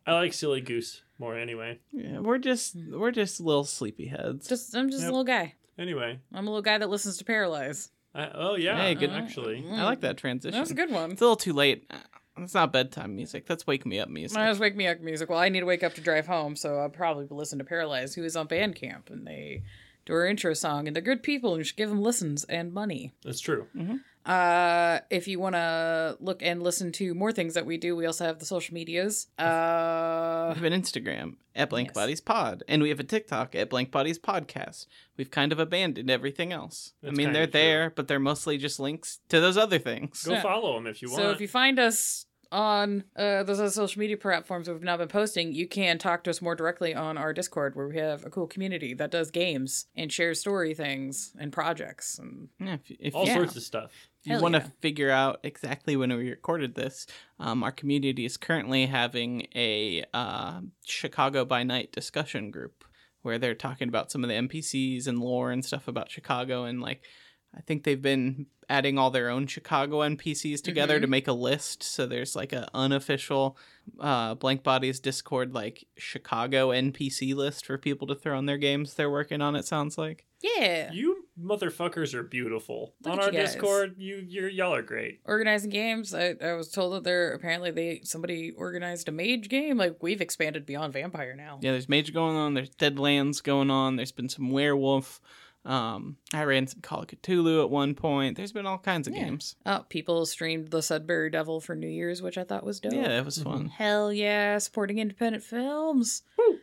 Speaker 3: I like silly goose more anyway.
Speaker 2: Yeah, we're just we're just little sleepyheads.
Speaker 1: Just I'm just
Speaker 3: Yep.
Speaker 1: a little guy.
Speaker 3: Anyway,
Speaker 1: I'm a little guy that listens to Paralyze.
Speaker 3: I, oh yeah,
Speaker 2: Hey, good-
Speaker 3: actually. Mm.
Speaker 2: I like that transition.
Speaker 1: That's a good one.
Speaker 2: It's a little too late. It's not bedtime music. That's wake me up music.
Speaker 1: I just wake me up music. Well, I need to wake up to drive home, so I'll probably listen to Paralyze, who is on Bandcamp, and they do our intro song, and they're good people, and you should give them listens and money.
Speaker 3: That's true. Mm-hmm.
Speaker 1: Uh, if you want to look and listen to more things that we do, we also have the social medias. Uh,
Speaker 2: We have an Instagram at Blank
Speaker 1: Yes.
Speaker 2: Bodies Pod, and we have a TikTok at Blank Bodies Podcast. We've kind of abandoned everything else.
Speaker 3: That's
Speaker 2: I mean, they're
Speaker 3: true.
Speaker 2: there, but they're mostly just links to those other things.
Speaker 3: Go
Speaker 1: Yeah.
Speaker 3: follow them if you want.
Speaker 1: so if you find us on uh, those other social media platforms we've not been posting, you can talk to us more directly on our Discord, where we have a cool community that does games and shares story things and projects. And
Speaker 2: Yeah, if, if
Speaker 3: All
Speaker 2: you,
Speaker 3: sorts of stuff.
Speaker 2: If you want to
Speaker 1: yeah.
Speaker 2: figure out exactly when we recorded this, um, our community is currently having a uh, Chicago by Night discussion group where they're talking about some of the NPCs and lore and stuff about Chicago and like I think they've been adding all their own Chicago NPCs together
Speaker 1: Mm-hmm.
Speaker 2: to make a list. So there's like an unofficial uh, Blank Bodies Discord like Chicago NPC list for people to throw in their games they're working on. It sounds like.
Speaker 1: yeah,
Speaker 3: You motherfuckers are beautiful.
Speaker 1: Look
Speaker 3: On our
Speaker 1: you.
Speaker 3: Discord, you you're y'all are great.
Speaker 1: organizing games. I, I was told that they're apparently they somebody organized a mage game. Like we've expanded beyond vampire now.
Speaker 2: Yeah, there's Mage going on. There's Deadlands going on. There's been some Werewolf. Um, I ran some Call of Cthulhu at one point. There's been all kinds of
Speaker 1: Yeah.
Speaker 2: games.
Speaker 1: Oh, people streamed the Sudbury Devil for New Year's, which I thought was dope.
Speaker 2: Yeah, that was fun.
Speaker 1: Hell yeah, supporting independent films. Woo!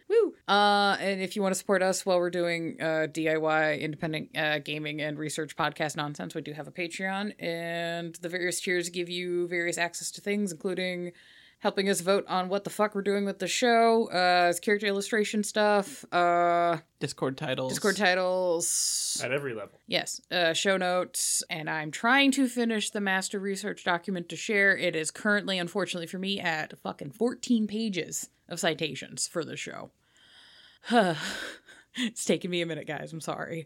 Speaker 1: Woo! Uh, and if you want to support us while we're doing uh, DIY independent uh, gaming and research podcast nonsense, we do have a Patreon, and the various tiers give you various access to things, including helping us vote on what the fuck we're doing with the show, uh, character illustration stuff, uh,
Speaker 2: Discord titles.
Speaker 1: Discord titles,
Speaker 3: At every level.
Speaker 1: Yes, uh, show notes, and I'm trying to finish the master research document to share. It is currently, unfortunately for me, at fucking 14 pages of citations for the show. it's taking me a minute, guys. I'm sorry.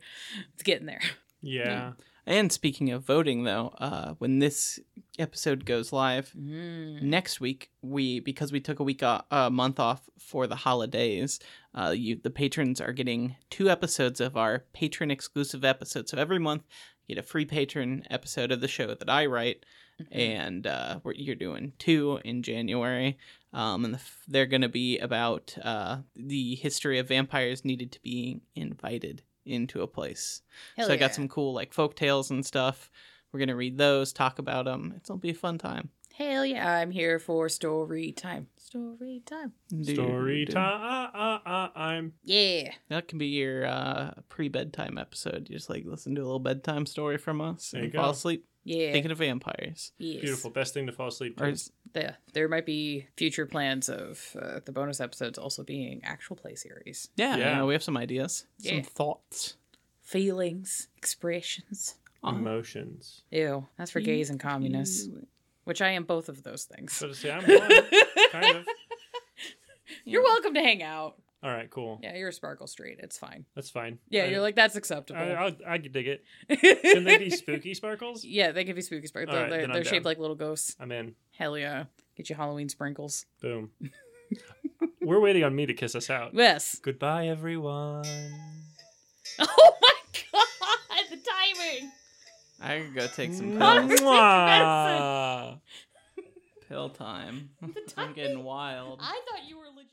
Speaker 1: It's getting there.
Speaker 3: Yeah.
Speaker 2: And speaking of voting, though, uh, when this episode goes live
Speaker 1: Mm.
Speaker 2: next week, we because we took a week o- a month off for the holidays, uh, you the patrons are getting two episodes of our patron exclusive episode. So every month, you get a free patron episode of the show that I write, and uh, we're, you're doing two in January. Um, and the, f- they're going to be about uh, the history of vampires needed to be invited into a place.
Speaker 1: Hell
Speaker 2: so I got some cool like folk tales and stuff. We're gonna read those, talk about them. It'll be a fun time.
Speaker 1: Hell yeah, I'm here for story time. Story time.
Speaker 2: Do-
Speaker 3: Story
Speaker 2: do-
Speaker 3: time.
Speaker 1: Yeah.
Speaker 2: That can be your uh, pre-bedtime episode. You just like listen to a little bedtime story from us
Speaker 3: There
Speaker 2: and
Speaker 3: you
Speaker 2: fall
Speaker 3: go.
Speaker 2: asleep
Speaker 1: Yeah.
Speaker 2: thinking of vampires.
Speaker 1: yes.
Speaker 3: Beautiful. Best thing to fall asleep to.
Speaker 2: Or is-
Speaker 1: Yeah, there might be future plans of uh, the bonus episodes also being actual play series.
Speaker 2: yeah,
Speaker 3: Yeah.
Speaker 2: yeah, we have some ideas, some thoughts.
Speaker 1: Feelings, expressions.
Speaker 2: Uh-huh.
Speaker 3: Emotions.
Speaker 1: Ew, that's for gays and communists, which I am both of those things.
Speaker 3: So to say, I'm one. kind of.
Speaker 1: You're welcome to hang out.
Speaker 3: All right, cool.
Speaker 1: Yeah, you're a sparkle street. It's fine.
Speaker 3: That's fine.
Speaker 1: Yeah,
Speaker 3: I,
Speaker 1: you're like that's acceptable.
Speaker 3: I, I, I could dig it. Can they be spooky sparkles?
Speaker 1: yeah, they can be spooky sparkles.
Speaker 3: All right,
Speaker 1: they're
Speaker 3: then I'm
Speaker 1: they're shaped
Speaker 3: down.
Speaker 1: like little ghosts.
Speaker 3: I'm in.
Speaker 1: Hell yeah. Get you Halloween sprinkles.
Speaker 3: Boom. We're waiting on me to kiss us out.
Speaker 1: Yes.
Speaker 3: Goodbye, everyone.
Speaker 1: Oh my god, the timing.
Speaker 2: I could go take some pills.
Speaker 3: Mwah.
Speaker 2: Pill time. I'm getting wild.
Speaker 1: I thought you were legit.